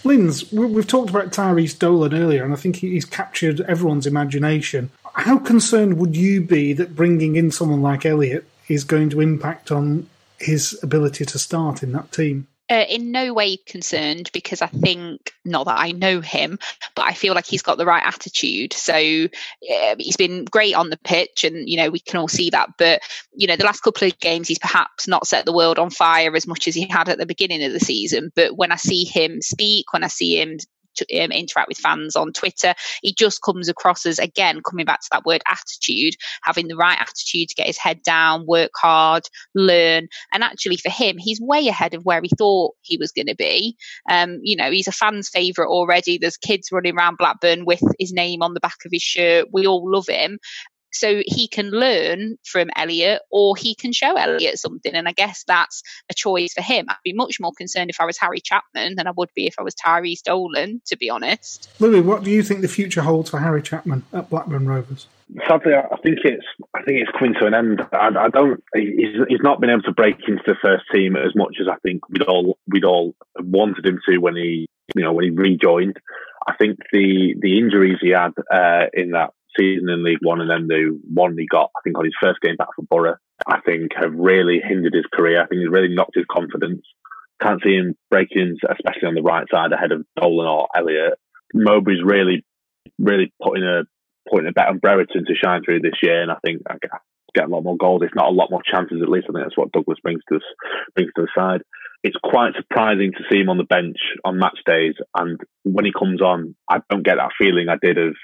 Linz, we've talked about Tyrhys Dolan earlier, and I think he's captured everyone's imagination. How concerned would you be that bringing in someone like Elliott is going to impact on his ability to start in that team? Uh, in no way concerned because I think, not that I know him, but I feel like he's got the right attitude. So uh, he's been great on the pitch, and you know we can all see that. But you know the last couple of games, he's perhaps not set the world on fire as much as he had at the beginning of the season. But when I see him speak, when I see him um, interact with fans on Twitter. He just comes across as, again, coming back to that word attitude, having the right attitude to get his head down, work hard, learn. And actually, for him, he's way ahead of where he thought he was going to be. Um, you know, he's a fan's favourite already. There's kids running around Blackburn with his name on the back of his shirt. We all love him so he can learn from Elliott or he can show Elliott something. And I guess that's a choice for him. I'd be much more concerned if I was Harry Chapman than I would be if I was Tyrhys Dolan, to be honest. Louis, what do you think the future holds for Harry Chapman at Blackburn Rovers? Sadly, I think it's I think it's coming to an end. I, I don't. He's, he's not been able to break into the first team as much as I think we'd all we'd all wanted him to when he you know when he rejoined. I think the the injuries he had uh, in that season in League One and then the one he got, I think, on his first game back for Borough, I think have really hindered his career. I think he's really knocked his confidence. Can't see him breaking, especially on the right side ahead of Dolan or Elliott. Mowbray's really, really putting a putting a bet on Brereton to shine through this year, and I think I get a lot more goals, if not a lot more chances at least. I think that's what Douglas brings to brings to the side. It's quite surprising to see him on the bench on match days, and when he comes on, I don't get that feeling I did of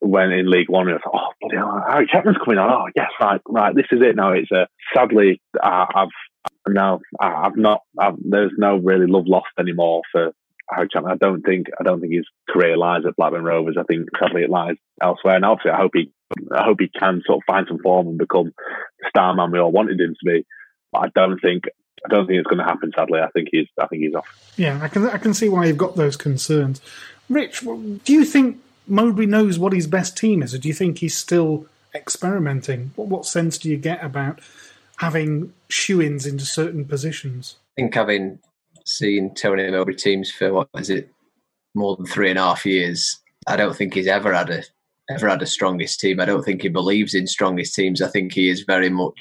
when in League One, it's oh, bloody hell, Harry Chapman's coming on. Oh, yes, right, right. This is it now. It's uh, sadly, uh, I've now, I've not, I've, there's no really love lost anymore for Harry Chapman. I don't think, I don't think his career lies at Blackburn Rovers. I think sadly it lies elsewhere. And obviously, I hope he, I hope he can sort of find some form and become the star man we all wanted him to be. But I don't think, I don't think it's going to happen. Sadly, I think he's, I think he's off. Yeah, I can, I can see why you've got those concerns. Rich, do you think Mowbray knows what his best team is, or do you think he's still experimenting? What, what sense do you get about having shoe ins into certain positions? I think having seen Tony Mowbray teams for what is it, more than three and a half years, I don't think he's ever had a ever had a strongest team. I don't think he believes in strongest teams. I think he is very much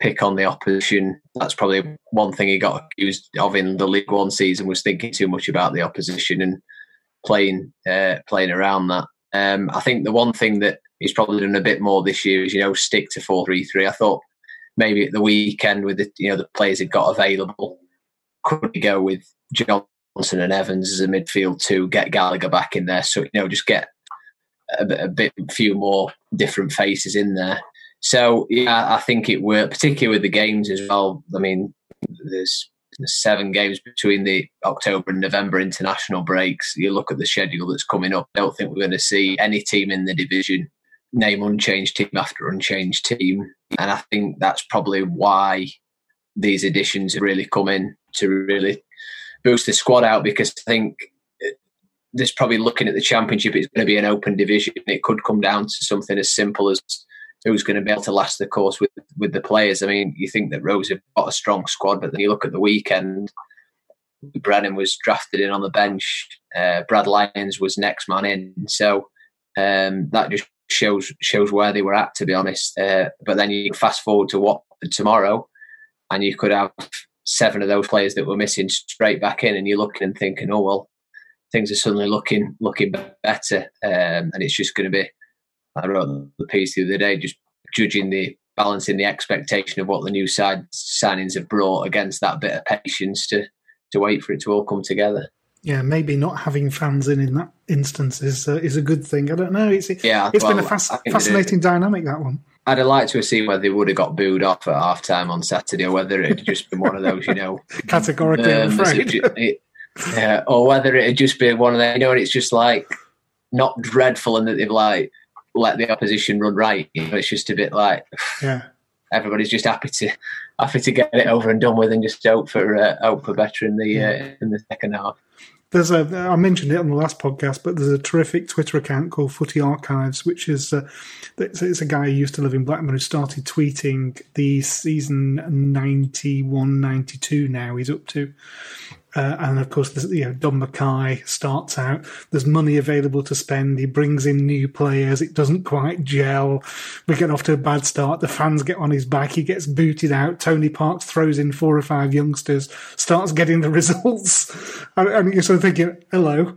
pick on the opposition. That's probably one thing he got accused of in the League One season was thinking too much about the opposition and playing uh, playing around that. Um, I think the one thing that he's probably done a bit more this year is you know stick to four three three. I thought maybe at the weekend with the you know the players he got available, could he go with Johnson and Evans as a midfield to get Gallagher back in there? So you know just get a, bit, a bit few more different faces in there. So yeah, I think it worked, particularly with the games as well. I mean, there's seven games between the October and November international breaks. You look at the schedule that's coming up. I don't think we're going to see any team in the division name unchanged team after unchanged team. And I think that's probably why these additions really come in to really boost the squad out because I think uh, there's probably looking at the championship, it's going to be an open division. It could come down to something as simple as who's going to be able to last the course with with the players. I mean, you think that Rose have got a strong squad, but then you look at the weekend. Brennan was drafted in on the bench. Uh, Brad Lyons was next man in, so um, that just shows shows where they were at. To be honest, uh, but then you fast forward to what tomorrow, and you could have seven of those players that were missing straight back in, and you're looking and thinking, oh well, things are suddenly looking looking better, um, and it's just going to be I wrote the piece the other day, just judging the balancing the expectation of what the new side signings have brought against that bit of patience to to wait for it to all come together. Yeah, maybe not having fans in in that instance is uh, is a good thing. I don't know. It's yeah, it's well, been a fas- fascinating dynamic that one. I'd have liked to have seen whether they would have got booed off at half time on Saturday, or whether it had just been one of those, you know, categorically um, afraid. yeah, or whether it had just been one of them, you know, it's just like not dreadful and that they've like let the opposition run right. You know, it's just a bit like yeah. everybody's just happy to happy to get it over and done with and just hope for uh, hope for better in the uh, in the second half. There's a I mentioned it on the last podcast, but there's a terrific Twitter account called Footy Archives, which is uh, it's, it's a guy who used to live in Blackburn who started tweeting the season 91, 92 now he's up to, uh, and of course, you know, Don Mackay starts out. There's money available to spend. He brings in new players. It doesn't quite gel. We get off to a bad start. The fans get on his back. He gets booted out. Tony Parkes throws in four or five youngsters, starts getting the results. And, and you're sort of thinking, hello.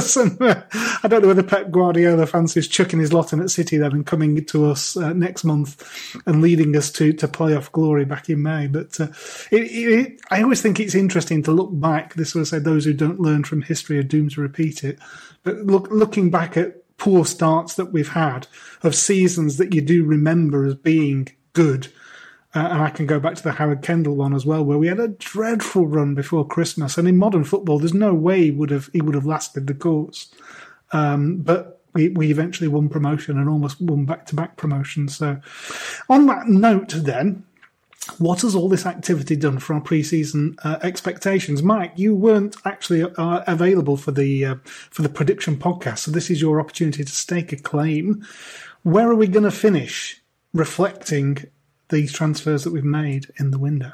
Some, uh, I don't know whether Pep Guardiola fancies chucking his lot in at City then and coming to us uh, next month and leading us to, to playoff glory back in May. But uh, it, it, I always think it's interesting to look back, this will say those who don't learn from history are doomed to repeat it. But look, looking back at poor starts that we've had of seasons that you do remember as being good. Uh, and I can go back to the Howard Kendall one as well, where we had a dreadful run before Christmas. And in modern football, there's no way he would have he would have lasted the course. Um, but we, we eventually won promotion and almost won back to back promotion. So, on that note, then what has all this activity done for our pre-season uh, expectations, Mike? You weren't actually uh, available for the uh, for the prediction podcast, so this is your opportunity to stake a claim. Where are we going to finish, reflecting these transfers that we've made in the window?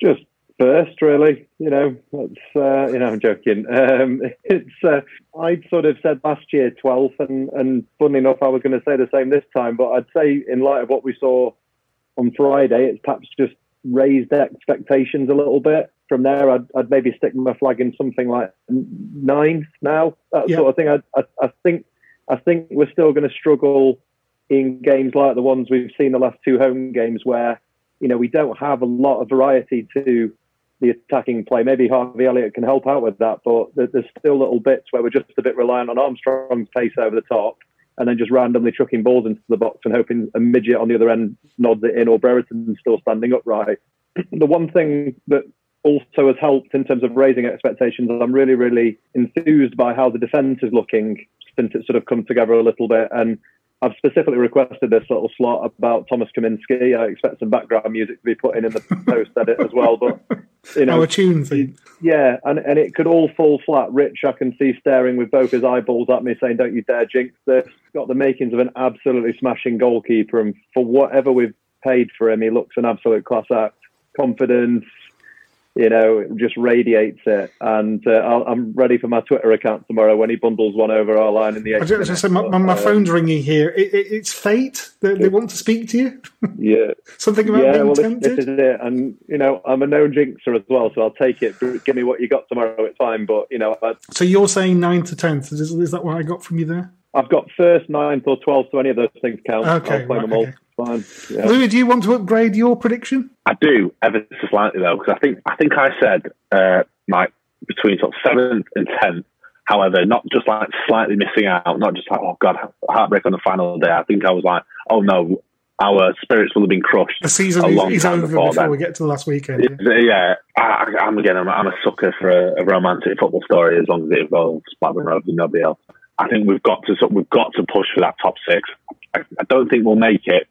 Just first, really. You know, that's uh, you know, I'm joking. Um, it's uh, I'd sort of said last year 12th, and and funny enough, I was going to say the same this time. But I'd say in light of what we saw on Friday, it's perhaps just raised expectations a little bit. From there, I'd, I'd maybe stick my flag in something like ninth now, that sort of thing. I, I, I think I think we're still going to struggle in games like the ones we've seen the last two home games, where you know we don't have a lot of variety to the attacking play. Maybe Harvey Elliott can help out with that, but there's still little bits where we're just a bit reliant on Armstrong's pace over the top and then just randomly chucking balls into the box and hoping a midget on the other end nods it in or Brereton's still standing upright. the one thing that also has helped in terms of raising expectations I'm really, really enthused by how the defence is looking since it's sort of come together a little bit. And I've specifically requested this little slot about Thomas Kaminski. I expect some background music to be put in in the post edit as well. But you know, our tune theme. Yeah, and, and it could all fall flat. Rich, I can see staring with both his eyeballs at me, saying, "Don't you dare jinx this." Got the makings of an absolutely smashing goalkeeper, and for whatever we've paid for him, he looks an absolute class act. Confidence, you know, just radiates it. And uh, i am ready for my Twitter account tomorrow when he bundles one over our line in the. I just, say my, my, my, phone's ringing here. It, it, it's fate. They, they, want to speak to you. Yeah, something about yeah, being well, tempted. This, this, is it. And you know, I'm a known jinxer as well, so I'll take it. Give me what you got tomorrow. It's fine. But you know, I, so you're saying nine to tenth? Is, is that what I got from you there? I've got first, ninth, or twelfth, so any of those things count. Okay, I'll play right, them all. okay. Fine. Yeah. Louis, do you want to upgrade your prediction? I do ever so slightly though, because I think I think I said uh, like between sort of seventh and tenth. However, not just like slightly missing out, not just like oh god, heartbreak on the final day. I think I was like, oh no, our spirits will have been crushed. The season a is, long is time over before, before we get to the last weekend. Yeah, I, I'm again. I'm, I'm a sucker for a, a romantic football story as long as it involves Blackburn Rovers and nobody else. I think we've got to we've got to push for that top six. I, I don't think we'll make it.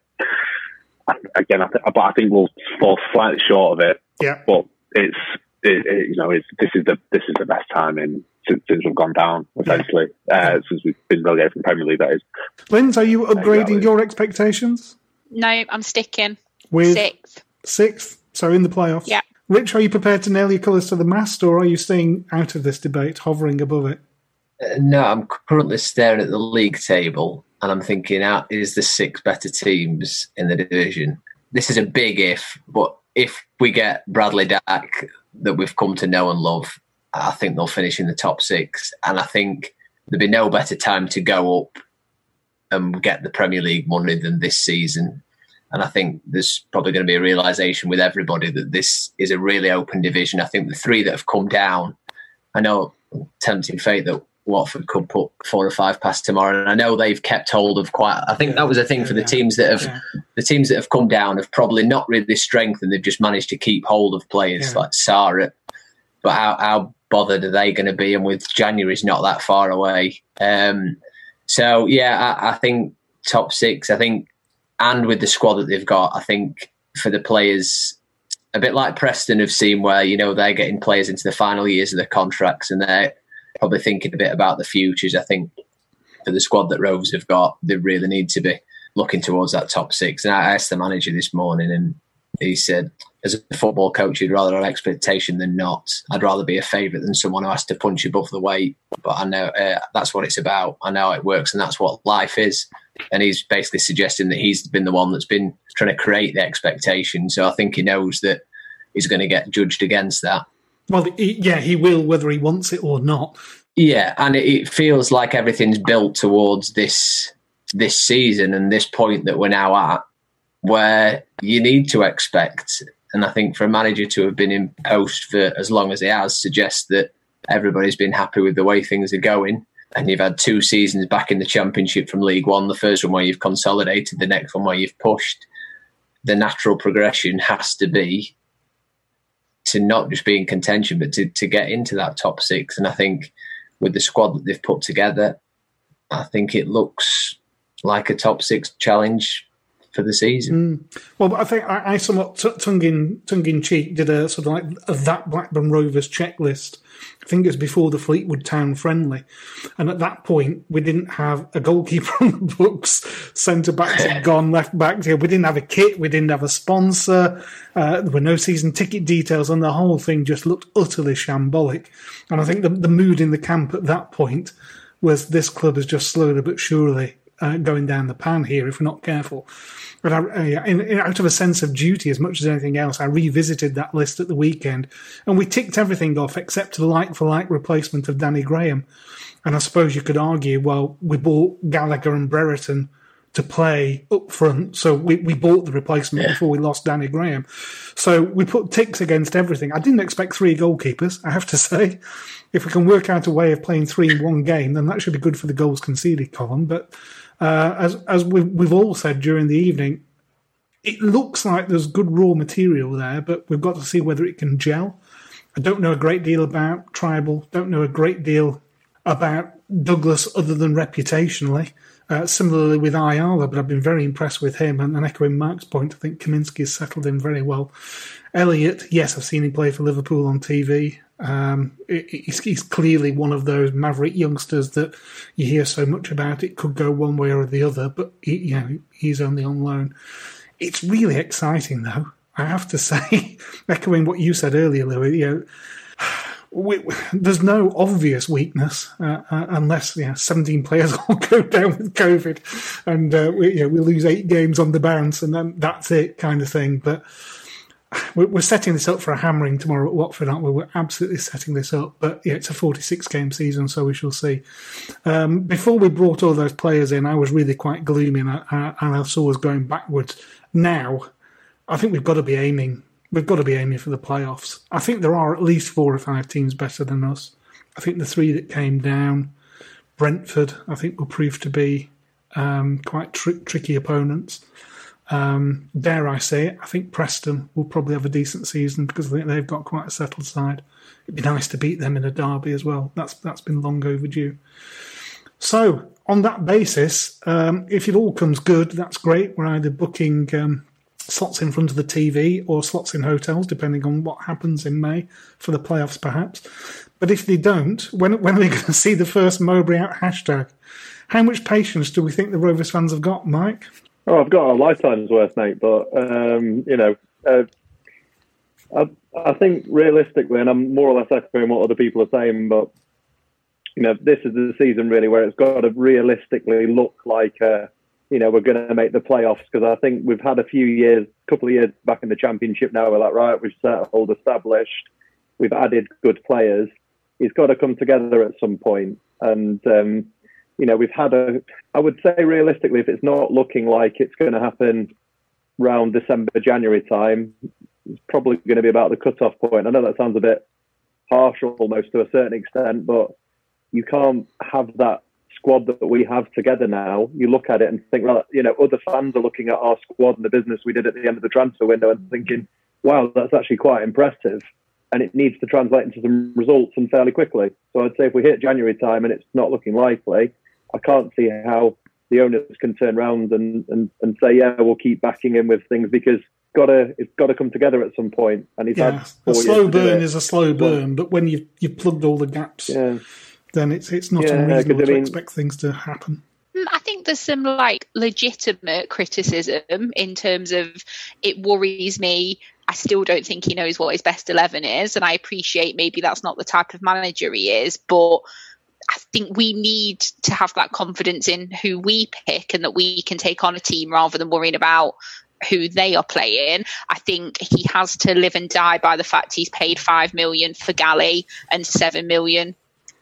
I, again, I th- but I think we'll fall slightly short of it. Yeah. But it's it, it, you know it's this is the this is the best time in since, since we've gone down essentially uh, since we've been relegated from Premier League. That is. Linz, are you upgrading your expectations? No, I'm sticking. With Sixth. Sixth, so in the playoffs. Yeah. Rich, are you prepared to nail your colours to the mast, or are you staying out of this debate, hovering above it? Uh, no, I'm currently staring at the league table and I'm thinking, out is the six better teams in the division. This is a big if, but if we get Bradley Dack that we've come to know and love, I think they'll finish in the top six. And I think there'd be no better time to go up and get the Premier League money than this season. And I think there's probably going to be a realization with everybody that this is a really open division. I think the three that have come down, I know tempting fate that Watford could put four or five past tomorrow, and I know they've kept hold of quite. I think that was a thing for the teams that have the teams that have come down have probably not really strengthened. They've just managed to keep hold of players Yeah. like Sarr. But how, how bothered are they going to be? And with January's not that far away, um, So yeah, I, I think top six. I think, and with the squad that they've got, I think for the players, a bit like Preston have seen where you know they're getting players into the final years of their contracts and they're probably thinking a bit about the futures. I think for the squad that Rovers have got, they really need to be looking towards that top six. And I asked the manager this morning, and he said, as a football coach, you'd rather have expectation than not. I'd rather be a favourite than someone who has to punch above the weight. But I know uh, that's what it's about. I know it works, and that's what life is. And he's basically suggesting that he's been the one that's been trying to create the expectation. So I think he knows that he's going to get judged against that. Well, yeah, he will, whether he wants it or not. Yeah, and it feels like everything's built towards this this season and this point that we're now at, where you need to expect. And I think for a manager to have been in post for as long as he has suggests that everybody's been happy with the way things are going. And you've had two seasons back in the championship from League One. The first one where you've consolidated, the next one where you've pushed. The natural progression has to be to not just be in contention, but to, to get into that top six. And I think with the squad that they've put together, I think it looks like a top six challenge for the season. Mm. Well, I think I, I somewhat t- tongue in tongue in cheek did a sort of like a, that Blackburn Rovers checklist. I think it was before the Fleetwood Town friendly, and at that point we didn't have a goalkeeper on the books, centre backs had gone, left backs. Here. We didn't have a kit, we didn't have a sponsor. Uh, there were no season ticket details, and the whole thing just looked utterly shambolic. And I think the the mood in the camp at that point was this club is just slowly but surely uh, going down the pan here if we're not careful. But I, uh, in, in, out of a sense of duty, as much as anything else, I revisited that list at the weekend, and we ticked everything off except the like-for-like replacement of Danny Graham. And I suppose you could argue, well, we bought Gallagher and Brereton to play up front, so we, we bought the replacement yeah. before we lost Danny Graham. So we put ticks against everything. I didn't expect three goalkeepers, I have to say. If we can work out a way of playing three in one game, then that should be good for the goals conceded column. But uh, as as we've, we've all said during the evening, it looks like there's good raw material there, but we've got to see whether it can gel. I don't know a great deal about Trybull. Don't know a great deal about Douglas other than reputationally. Uh, similarly with Ayala, but I've been very impressed with him. And, and echoing Mark's point, I think Kaminski has settled in very well. Elliott, yes, I've seen him play for Liverpool on TV. Um, he's, he's, clearly one of those maverick youngsters that you hear so much about. It could go one way or the other, but he, you know, he's only on loan. It's really exciting, though. I have to say, echoing what you said earlier, Louis. You know, we, there's no obvious weakness uh, uh, unless know, 17 players all go down with COVID, and uh, we, you know, we lose eight games on the bounce, and then that's it, kind of thing. But we're setting this up for a hammering tomorrow at Watford, aren't we? We're absolutely setting this up. But yeah, it's a 46 game season, so we shall see. Um, before we brought all those players in, I was really quite gloomy and I, and I saw us going backwards. Now, I think we've got to be aiming. We've got to be aiming for the playoffs. I think there are at least four or five teams better than us. I think the three that came down, Brentford, I think will prove to be um, quite tr- tricky opponents. Um, dare I say it, I think Preston will probably have a decent season because I think they've got quite a settled side. It'd be nice to beat them in a derby as well. That's that's been long overdue. So on that basis, um, if it all comes good, that's great. We're either booking um, slots in front of the TV or slots in hotels, depending on what happens in May for the playoffs, perhaps. But if they don't, when when are we going to see the first Mowbray out hashtag? How much patience do we think the Rovers fans have got, Mike? Oh, I've got a lifetime's worth, mate. But um, you know, uh, I, I think realistically, and I'm more or less echoing what other people are saying, but you know, this is the season really where it's got to realistically look like, uh, you know, we're going to make the playoffs because I think we've had a few years, a couple of years back in the championship now. We're like, right, we've settled, established, we've added good players. It's got to come together at some point, and um, you know, we've had a, I would say realistically, if it's not looking like it's going to happen around December, January time, it's probably going to be about the cut-off point. I know that sounds a bit harsh almost to a certain extent, but you can't have that squad that we have together now. You look at it and think, well, you know, other fans are looking at our squad and the business we did at the end of the transfer window and thinking, wow, that's actually quite impressive. And it needs to translate into some results and fairly quickly. So I'd say if we hit January time and it's not looking likely, I can't see how the owners can turn around and, and, and say, yeah, we'll keep backing him with things because gotta it's got to come together at some point. And he's Yeah, had a four years slow to burn is a slow burn, but when you've you've plugged all the gaps, Yeah. then it's it's not Yeah, 'cause unreasonable I to mean- expect things to happen. Mm, I think there's some like legitimate criticism in terms of it worries me. I still don't think he knows what his best 11 is, and I appreciate maybe that's not the type of manager he is, but I think we need to have that confidence in who we pick and that we can take on a team rather than worrying about who they are playing. I think he has to live and die by the fact he's paid five million for Galley and seven million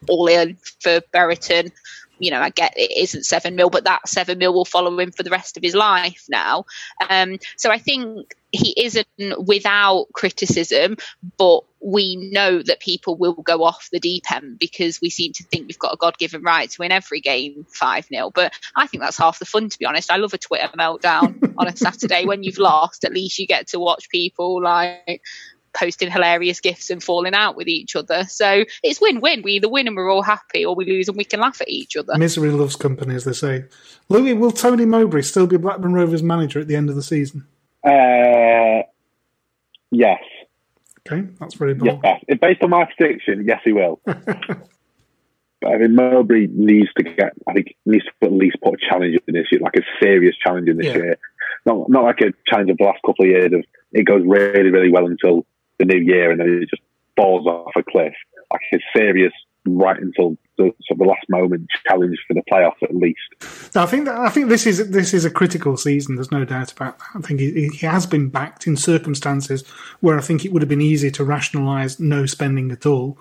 all in for Brereton. You know, I get it isn't seven mil, but that seven mil will follow him for the rest of his life now. Um, so I think he isn't without criticism, but we know that people will go off the deep end because we seem to think we've got a God given right to win every game 5 0. But I think that's half the fun, to be honest. I love a Twitter meltdown on a Saturday when you've lost. At least you get to watch people like posting hilarious gifts and falling out with each other. So it's win win. We either win and we're all happy, or we lose and we can laugh at each other. Misery loves company, as they say. Louis, will Tony Mowbray still be Blackburn Rovers manager at the end of the season? Uh, yes. Okay, that's very bold. Yes. Based on my prediction, yes, he will. but I think Mowbray needs to get, I think, he needs to at least put a challenge in this year, like a serious challenge in this Yeah. year. Not, not like a challenge of the last couple of years of it goes really, really well until the new year and then it just falls off a cliff. Like a serious, right until the, sort of the last moment challenge for the playoffs at least. I think that, I think this is this is a critical season. There's no doubt about that. I think he, he has been backed in circumstances where I think it would have been easy to rationalise no spending at all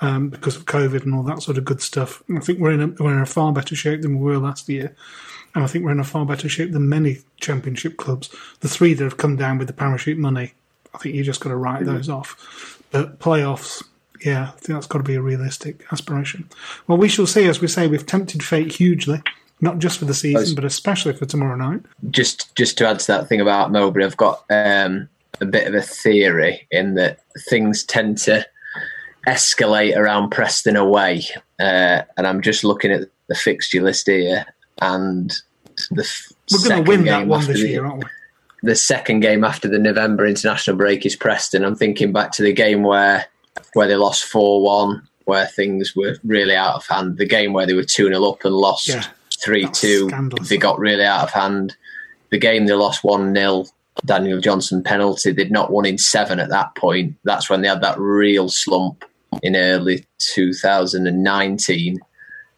um, because of COVID and all that sort of good stuff. I think we're in a, we're in a far better shape than we were last year, and I think we're in a far better shape than many Championship clubs. The three that have come down with the parachute money, I think you're just got to write those off. But playoffs. Yeah, I think that's got to be a realistic aspiration. Well, we shall see. As we say, we've tempted fate hugely, not just for the season, but especially for tomorrow night. just just to add to that thing about Mowbray, I've got um, a bit of a theory in that things tend to escalate around Preston away, uh, and I'm just looking at the fixture list here, and the f- We're going to win that one this the- year, aren't we? The second game after the November international break is Preston. I'm thinking back to the game where where they lost four one, where things were really out of hand. The game where they were two 0 up and lost Yeah, three two. They got really out of hand. The game they lost one 0 Daniel Johnson penalty. They'd not won in seven at that point. That's when they had that real slump in early 2019.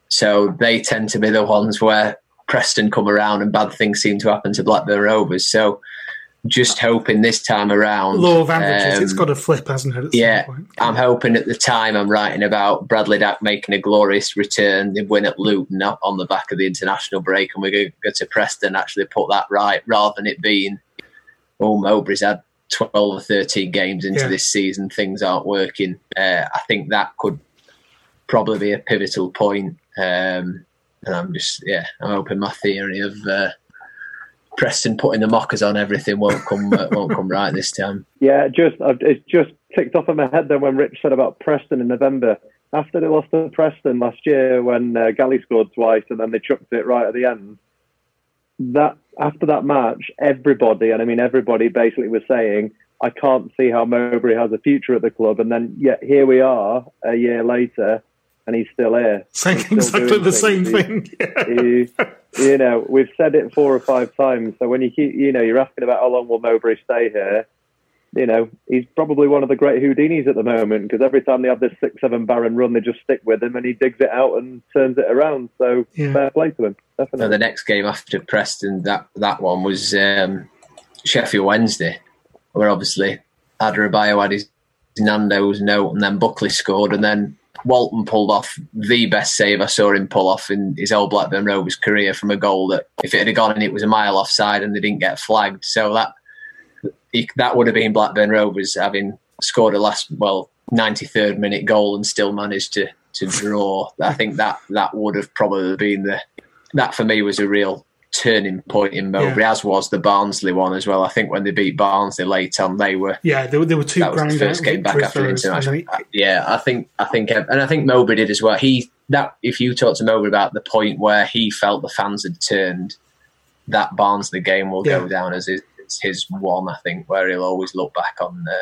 So they tend to be the ones where Preston come around and bad things seem to happen to Blackburn Rovers. So just hoping this time around. Law of averages. um, it's got to flip, hasn't it? yeah? I'm hoping at the time I'm writing about Bradley Dack making a glorious return. They win at Luton on the back of the international break, and we're going to go to Preston actually put that right, rather than it being, oh, Mowbray's had 12 or 13 games into Yeah. this season, things aren't working. Uh, I think that could probably be a pivotal point. Um, and I'm just, yeah, I'm hoping my theory of uh, Preston putting the mockers on everything won't come uh, won't come right this time. Yeah, just I've- it's just ticked off in my head then when Rich said about Preston in November. After they lost to Preston last year, when uh, Galley scored twice and then they chucked it right at the end. That after that match, everybody, and I mean everybody, basically was saying, "I can't see how Mowbray has a future at the club." And then, yet here we are a year later, and he's still here. Saying still exactly doing the same things. thing. He- you know, we've said it four or five times. So when you keep, you know, you're asking about how long will Mowbray stay here, you know, he's probably one of the great Houdinis at the moment because every time they have this six, seven barren run, they just stick with him and he digs it out and turns it around. So Yeah. fair play to him, definitely. So the next game after Preston, that that one was um, Sheffield Wednesday, where obviously Adarabioyo had his Nando's note, and then Buckley scored, and then Walton pulled off the best save I saw him pull off in his old Blackburn Rovers career from a goal that if it had gone in, it was a mile offside, and they didn't get flagged. So that that would have been Blackburn Rovers having scored a last well 93rd minute goal and still managed to to draw. I think that that would have probably been the that for me was a real turning point in Mowbray, as was the Barnsley one as well. I think when they beat Barnsley late on, they were Yeah, there, were- there were two that was the first game back after for us, and international. Yeah, I think I think and I think Mowbray did as well. He that if you talk to Mowbray about the point where he felt the fans had turned, that Barnsley game will Yeah. go down as his, his one. I think where he'll always look back on the.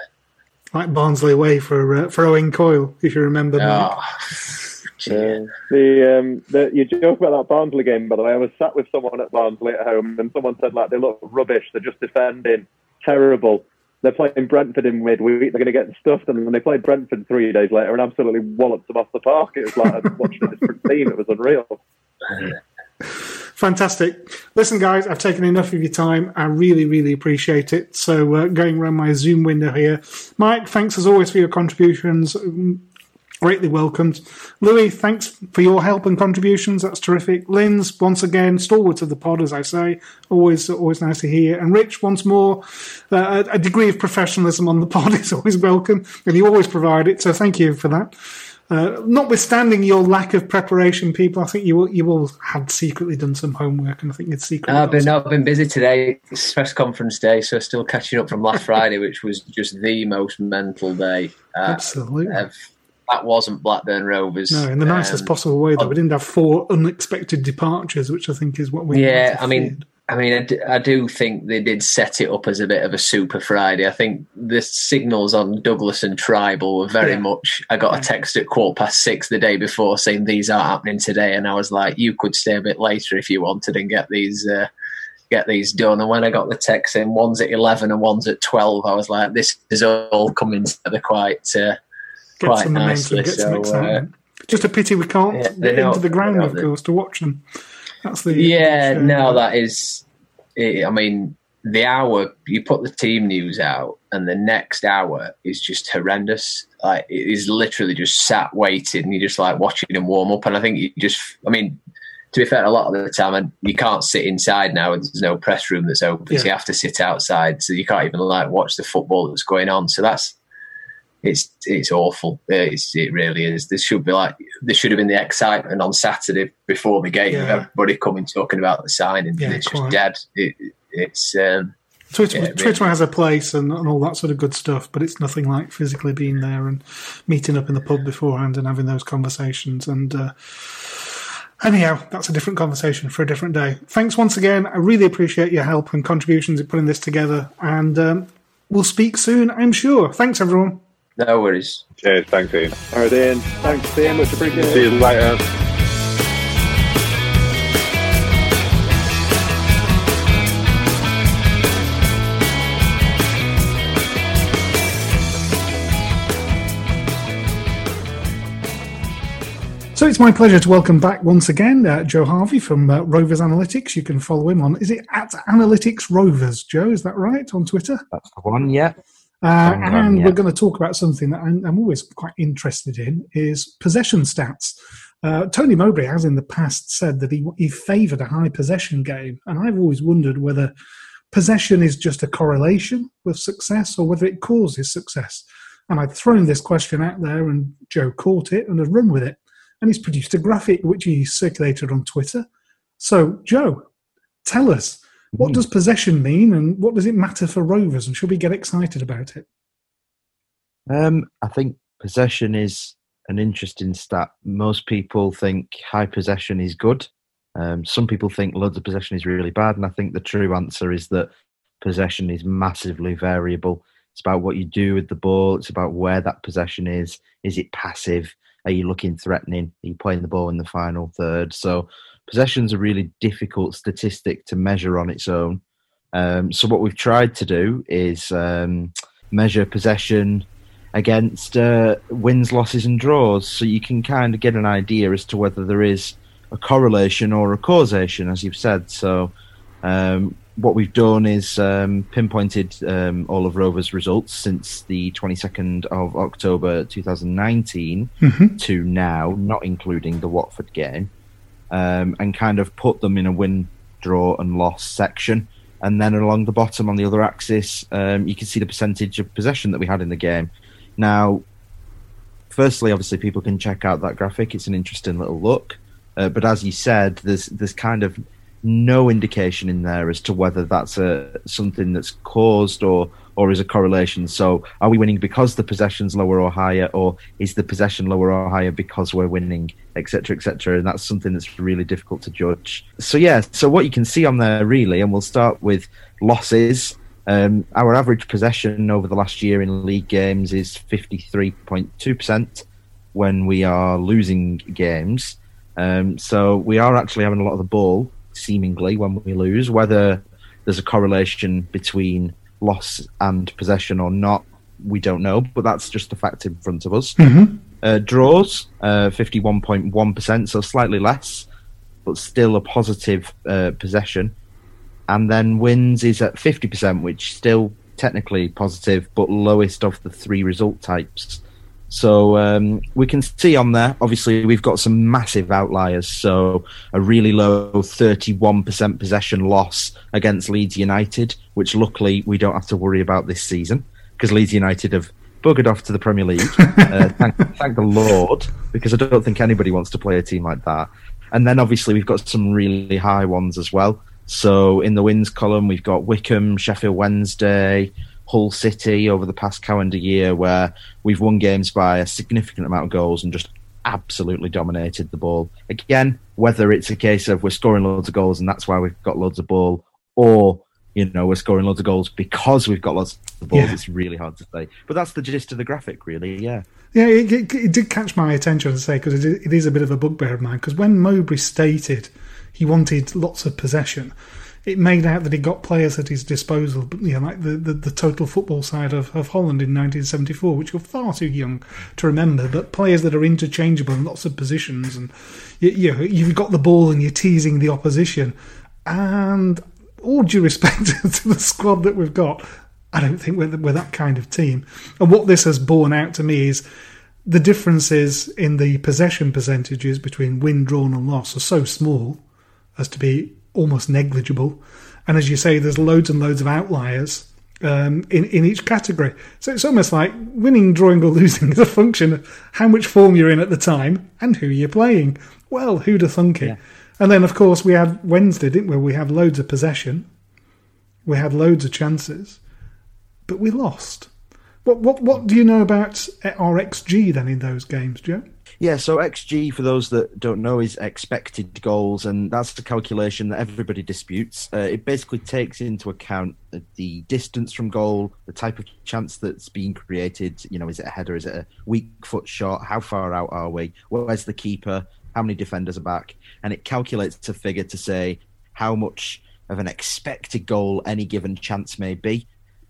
Like Barnsley away for uh, for Owen Coyle, if you remember. Oh, Yeah. The um, the you joke about that Barnsley game, by the way. I was sat with someone at Barnsley at home, and someone said like they look rubbish. They're just defending terrible. They're playing Brentford in midweek. They're going to get stuffed, and then they played Brentford three days later and absolutely walloped them off the park. It was like I was watching a different team. It was unreal. Fantastic. Listen, guys, I've taken enough of your time. I really, really appreciate it. So, uh, going around my Zoom window here, Mike, thanks as always for your contributions. Greatly welcomed. Louis, thanks for your help and contributions. That's terrific. Linz, once again, stalwart of the pod, as I say. Always, always nice to hear. And Rich, once more, uh, a degree of professionalism on the pod is always welcome, and you always provide it. So, thank you for that. Uh, notwithstanding your lack of preparation, people, I think you will, you will had secretly done some homework, and I think you'd secretly. I've been I've been busy today. It's press conference day, so still catching up from last Friday, which was just the most mental day. Uh, Absolutely. That wasn't Blackburn Rovers. No, in the nicest Um, possible way. That we didn't have four unexpected departures, which I think is what we. yeah, I mean, I mean, I do, I do think they did set it up as a bit of a Super Friday. I think the signals on Douglas and Trybull were very Yeah. much. I got a text at quarter past six the day before saying these aren't happening today, and I was like, you could stay a bit later if you wanted and get these. Uh, Get these done, and when I got the text in, one's at eleven and one's at twelve, I was like, "This is all coming together quite, uh, get quite some momentum, nicely." get some So, uh, excitement. Just a pity we can't yeah, get know- into the ground, of course, to watch them. That's the yeah, shame. no, that is. It, I mean, the hour you put the team news out, and the next hour is just horrendous. Like it is literally just sat waiting. and You're just like watching them warm up, and I think you just. I mean, to be fair, a lot of the time and you can't sit inside now. and There's no press room that's open, so you have to sit outside. So you can't even like watch the football that's going on. So that's it's it's awful. It's, it really is. This should be like there should have been the excitement on Saturday before the game Yeah. everybody coming talking about the signing. Yeah, it's quite. just dead. It, it's um, Twitter, yeah, Twitter really. has a place and, and all that sort of good stuff, but it's nothing like physically being there and meeting up in the pub beforehand and having those conversations. And uh, anyhow, that's a different conversation for a different day. Thanks once again. I really appreciate your help and contributions in putting this together. And um, we'll speak soon, I'm sure. Thanks, everyone. No worries. Cheers, thanks, Ian. All right, Ian. Thanks, Ian. Much appreciated. See you later. So it's my pleasure to welcome back once again uh, Joe Harvey from uh, Rovers Analytics. You can follow him on, is it at Analytics Rovers, Joe? Is that right on Twitter? That's the one, yeah. Uh, on, and yeah. we're going to talk about something that I'm, I'm always quite interested in is possession stats. Uh, Tony Mowbray has in the past said that he, he favoured a high possession game, and I've always wondered whether possession is just a correlation with success or whether it causes success. And I've thrown this question out there, and Joe caught it and has run with it. And he's produced a graphic which he circulated on Twitter. So, Joe, tell us what does possession mean, and what does it matter for Rovers, and should we get excited about it? Um, I think possession is an interesting stat. Most people think high possession is good. Um, some people think loads of possession is really bad, and I think the true answer is that possession is massively variable. It's about what you do with the ball. It's about where that possession is. Is it passive? Are you looking threatening? Are you playing the ball in the final third? So possession's a really difficult statistic to measure on its own. Um, so what we've tried to do is um, measure possession against uh, wins, losses, and draws, so you can kind of get an idea as to whether there is a correlation or a causation, as you've said. So, um, what we've done is um, pinpointed um, all of Rover's results since the 22nd of October 2019 Mhm. to now, not including the Watford game, um, and kind of put them in a win, draw, and loss section. And then along the bottom on the other axis, um, you can see the percentage of possession that we had in the game. Now, firstly, obviously, people can check out that graphic. It's an interesting little look. Uh, but as you said, there's there's kind of no indication in there as to whether that's a something that's caused or or is a correlation. So, are we winning because the possession's lower or higher, or is the possession lower or higher because we're winning, etc., etc.? And that's something that's really difficult to judge. So, yeah, so what you can see on there really, and we'll start with losses. Um, our average possession over the last year in league games is 53.2% when we are losing games. Um, so we are actually having a lot of the ball, seemingly, when we lose. Whether there's a correlation between loss and possession or not, we don't know, but that's just a fact in front of us. Mm-hmm. Uh, draws, uh, 51.1%, so slightly less, but still a positive uh, possession. And then wins is at 50%, which still technically positive, but lowest of the three result types. So um, we can see on there, obviously, we've got some massive outliers. So a really low 31% possession loss against Leeds United, which luckily we don't have to worry about this season because Leeds United have buggered off to the Premier League. uh, thank, thank the Lord, because I don't think anybody wants to play a team like that. And then obviously we've got some really high ones as well. So in the wins column, we've got Wycombe, Sheffield Wednesday, Hull City over the past calendar year, where we've won games by a significant amount of goals and just absolutely dominated the ball. Again, whether it's a case of we're scoring loads of goals and that's why we've got loads of ball, or you know we're scoring loads of goals because we've got lots of balls, Yeah. it's really hard to say. But that's the gist of the graphic, really. Yeah. Yeah, it, it, it did catch my attention to say because it, it is a bit of a bugbear of mine. Because when Mowbray stated he wanted lots of possession, it made out that he got players at his disposal, but, you know, like the, the, the total football side of, of Holland in 1974, which you're far too young to remember, but players that are interchangeable in lots of positions, and you, you know, you've got the ball and you're teasing the opposition. And all due respect to the squad that we've got, I don't think we're, we're that kind of team. And what this has borne out to me is the differences in the possession percentages between win, drawn, and loss are so small as to be almost negligible. And as you say, there's loads and loads of outliers um, in in each category. So it's almost like winning, drawing, or losing is a function of how much form you're in at the time and who you're playing. Well, who'd have thunk it? And then, of course, we had Wednesday, didn't we? We had loads of possession, we had loads of chances, but we lost. What what what do you know about our XG then in those games, Joe? Yeah, so XG, for those that don't know, is expected goals, and that's the calculation that everybody disputes. Uh, it basically takes into account the- distance from goal, the type of chance that's being created. You know, is it a header? Is it a weak foot shot? How far out are we? Where's the keeper? How many defenders are back? And it calculates a figure to say how much of an expected goal any given chance may be.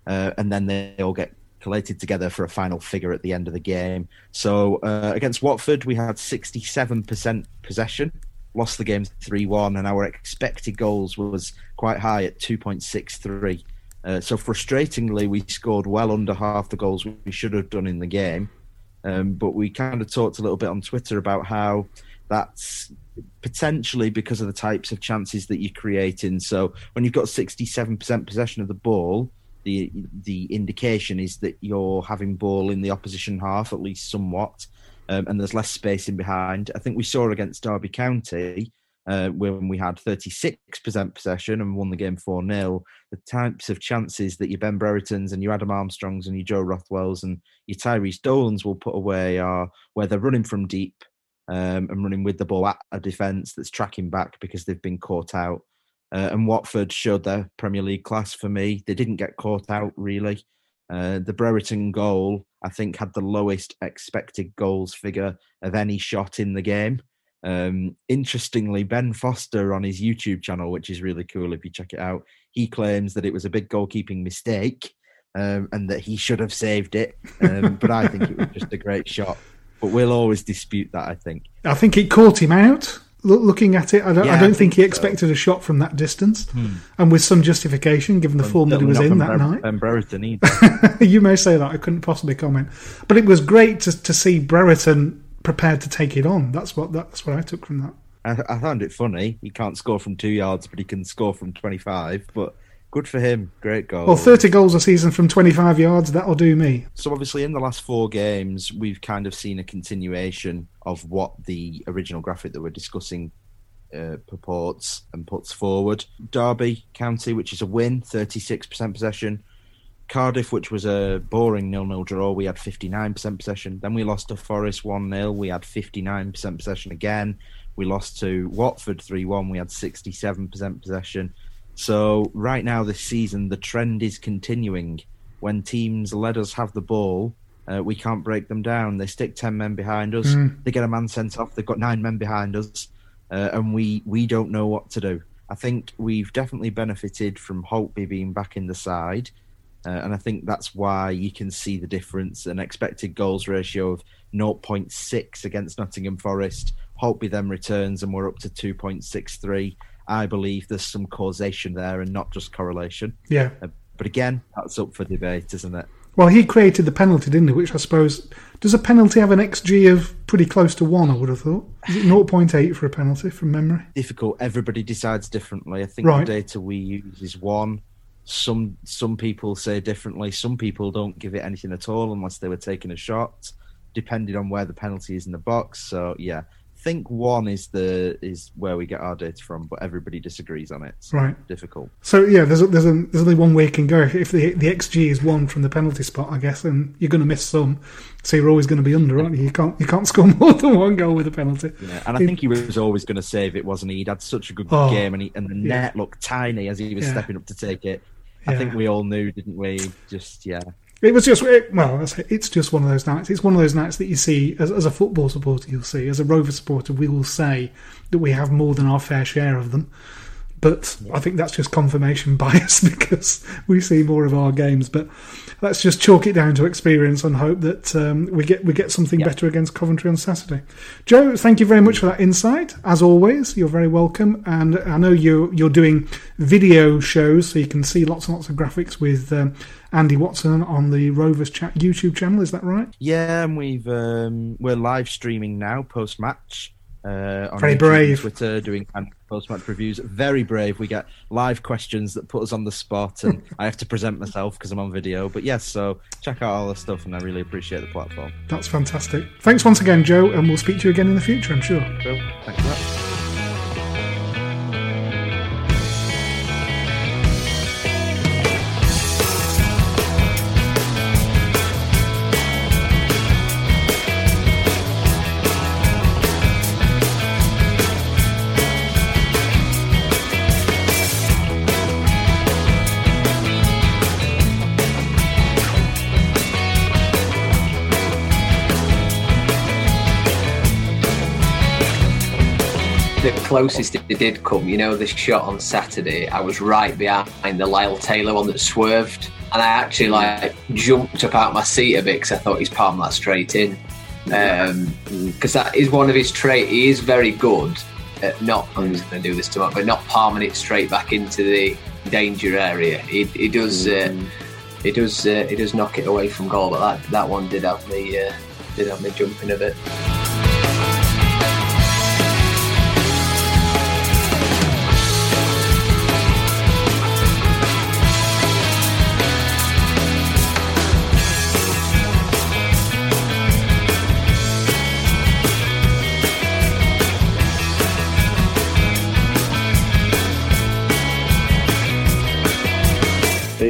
Uh, and then they all get collated together for a final figure at the end of the game. So uh, against Watford, we had 67% possession, lost the game 3 1, and our expected goals was quite high at 2.63. Uh, so frustratingly, we scored well under half the goals we should have done in the game. Um, but we kind of talked a little bit on Twitter about how that's potentially because of the types of chances that you're creating. So when you've got 67% possession of the ball, the the indication is that you're having ball in the opposition half at least somewhat, um, and there's less space in behind. I think we saw against Derby County uh, when we had 36% possession and won the game 4 0. The types of chances that your Ben Brereton's and your Adam Armstrongs and your Joe Rothwells and your Tyrhys Dolans will put away are where they're running from deep um, and running with the ball at a defence that's tracking back because they've been caught out. Uh, and Watford showed their Premier League class for me. They didn't get caught out really. Uh, the Brereton goal, I think, had the lowest expected goals figure of any shot in the game. Um, interestingly, Ben Foster on his YouTube channel, which is really cool if you check it out, he claims that it was a big goalkeeping mistake um, and that he should have saved it. Um, but I think it was just a great shot. But we'll always dispute that. I think. I think it caught him out. Look, looking at it, I don't, Yeah, I I don't think think he so. expected a shot from that distance, Hmm. and with some justification given the form that he was in that night. Ben Brereton either. you may say that I couldn't possibly comment, but it was great to to see Brereton prepared to take it on. That's what that's what I took from that. I, I found it funny. He can't score from two yards, but he can score from twenty-five. But good for him. Great goal. Well, thirty goals a season from twenty five yards that'll do me. So obviously, in the last four games, we've kind of seen a continuation of what the original graphic that we're discussing uh, purports and puts forward. Derby County, which is a win, thirty-six percent possession. Cardiff, which was a boring nil-nil draw, we had 59% possession. Then we lost to Forest 1-0, we had 59% possession again. We lost to Watford 3-1, we had 67% possession. So right now this season, the trend is continuing. When teams let us have the ball, uh, we can't break them down. They stick 10 men behind us, Mm. they get a man sent off, they've got nine men behind us, uh, and we, we don't know what to do. I think we've definitely benefited from Holtby being back in the side. Uh, and I think that's why you can see the difference. An expected goals ratio of 0.6 against Nottingham Forest. Holtby then returns, and we're up to 2.63. I believe there's some causation there and not just correlation. Yeah. Uh, but again, that's up for debate, isn't it? Well, he created the penalty, didn't he? Which I suppose does a penalty have an XG of pretty close to one? I would have thought. Is it 0.8 for a penalty from memory? Difficult. Everybody decides differently. I think Right. the data we use is one. Some some people say differently. Some people don't give it anything at all unless they were taking a shot, depending on where the penalty is in the box. So yeah, think one is the is where we get our data from, but everybody disagrees on it. So Right. Difficult. So yeah, there's a, there's a, there's only one way it can go. If the the XG is one from the penalty spot, I guess, and you're going to miss some, so you're always going to be under, aren't you? You can't you can't score more than one goal with a penalty. Yeah, and I think he was always going to save it, wasn't he? He'd had such a good Oh, game, and he, and the yeah. net looked tiny as he was Yeah. stepping up to take it. I think we all knew, didn't we? Just yeah. It was just it, well, it's just one of those nights. It's one of those nights that you see as, as a football supporter. You'll see as a Rover supporter, we will say that we have more than our fair share of them. But I think that's just confirmation bias because we see more of our games. But let's just chalk it down to experience and hope that um, we get we get something better against Coventry on Saturday. Joe, thank you very much for that insight. As always, you're very welcome. And I know you're you're doing video shows, so you can see lots and lots of graphics with um, Andy Watson on the Rovers chat YouTube channel. Is that right? Yeah, and we've um, we're live streaming now post match. Uh, on Very YouTube brave. Twitter doing post match reviews. Very brave. We get live questions that put us on the spot, and I have to present myself because I'm on video. But yes, so check out all the stuff, and I really appreciate the platform. That's fantastic. Thanks once again, Joe, and we'll speak to you again in the future. I'm sure. Cool. Thanks for that. Closest it did come, you know, the shot on Saturday, I was right behind the Lyle Taylor one that swerved, and I actually like jumped up out my seat a bit because I thought he's palmed that straight in. Because that is one of his traits. He is very good at not. I'm just going to do this tomorrow, but not palming it straight back into the danger area. He, he does. Uh, he does. Uh, he does knock it away from goal, but that that one did have me. Uh, did have me jumping a bit.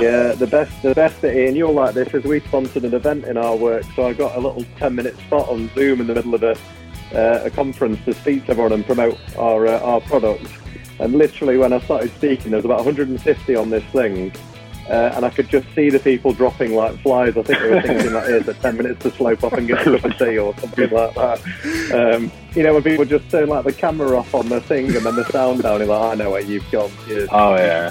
The uh, the best the best bit, Ian, you'll like this, is we sponsored an event in our work, so I got a little ten minute spot on Zoom in the middle of a uh, a conference to speak to everyone and promote our uh, our products. And literally, when I started speaking, there was about 150 on this thing, uh, and I could just see the people dropping like flies. I think they were thinking that here's a 10 minutes to slope off and get a cup of tea or something like that. Um, you know, when people just turn like the camera off on the thing and then the sound down, you're like, I know where you've gone. You're- Oh, yeah.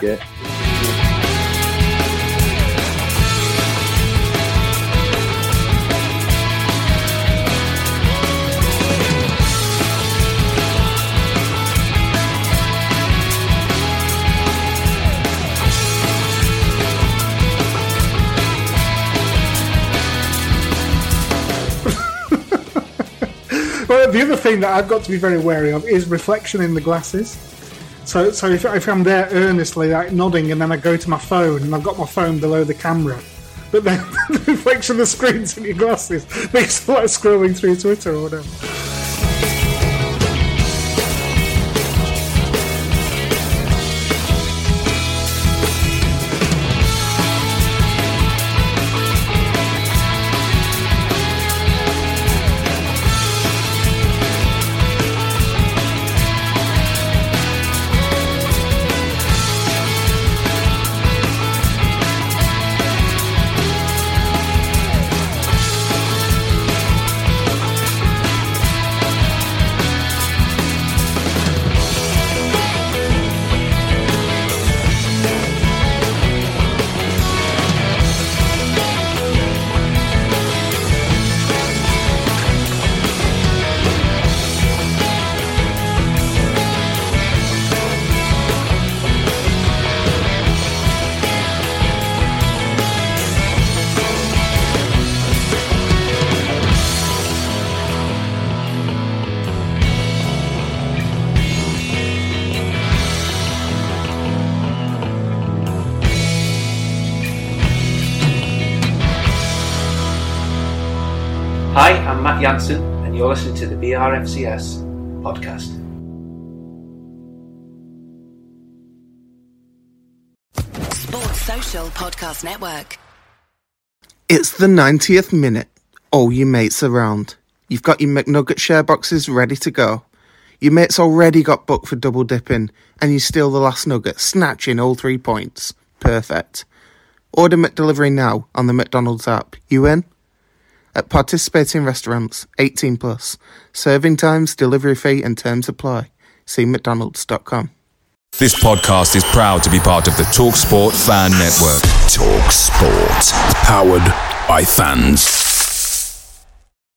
The other thing that I've got to be very wary of is reflection in the glasses. So, so if, if I'm there earnestly, like nodding, and then I go to my phone, and I've got my phone below the camera, but then the reflection of the screens in your glasses makes it like scrolling through Twitter or whatever. Jansen, and you're listening to the BRFCS podcast. Sports Social Podcast Network. It's the 90th minute. All your mates around. You've got your McNugget share boxes ready to go. Your mate's already got booked for double dipping, and you steal the last nugget, snatching all three points. Perfect. Order McDelivery now on the McDonald's app. You in? At participating restaurants, 18 plus. Serving times, delivery fee, and terms apply. See McDonald's.com. This podcast is proud to be part of the TalkSport Fan Network. TalkSport, powered by fans.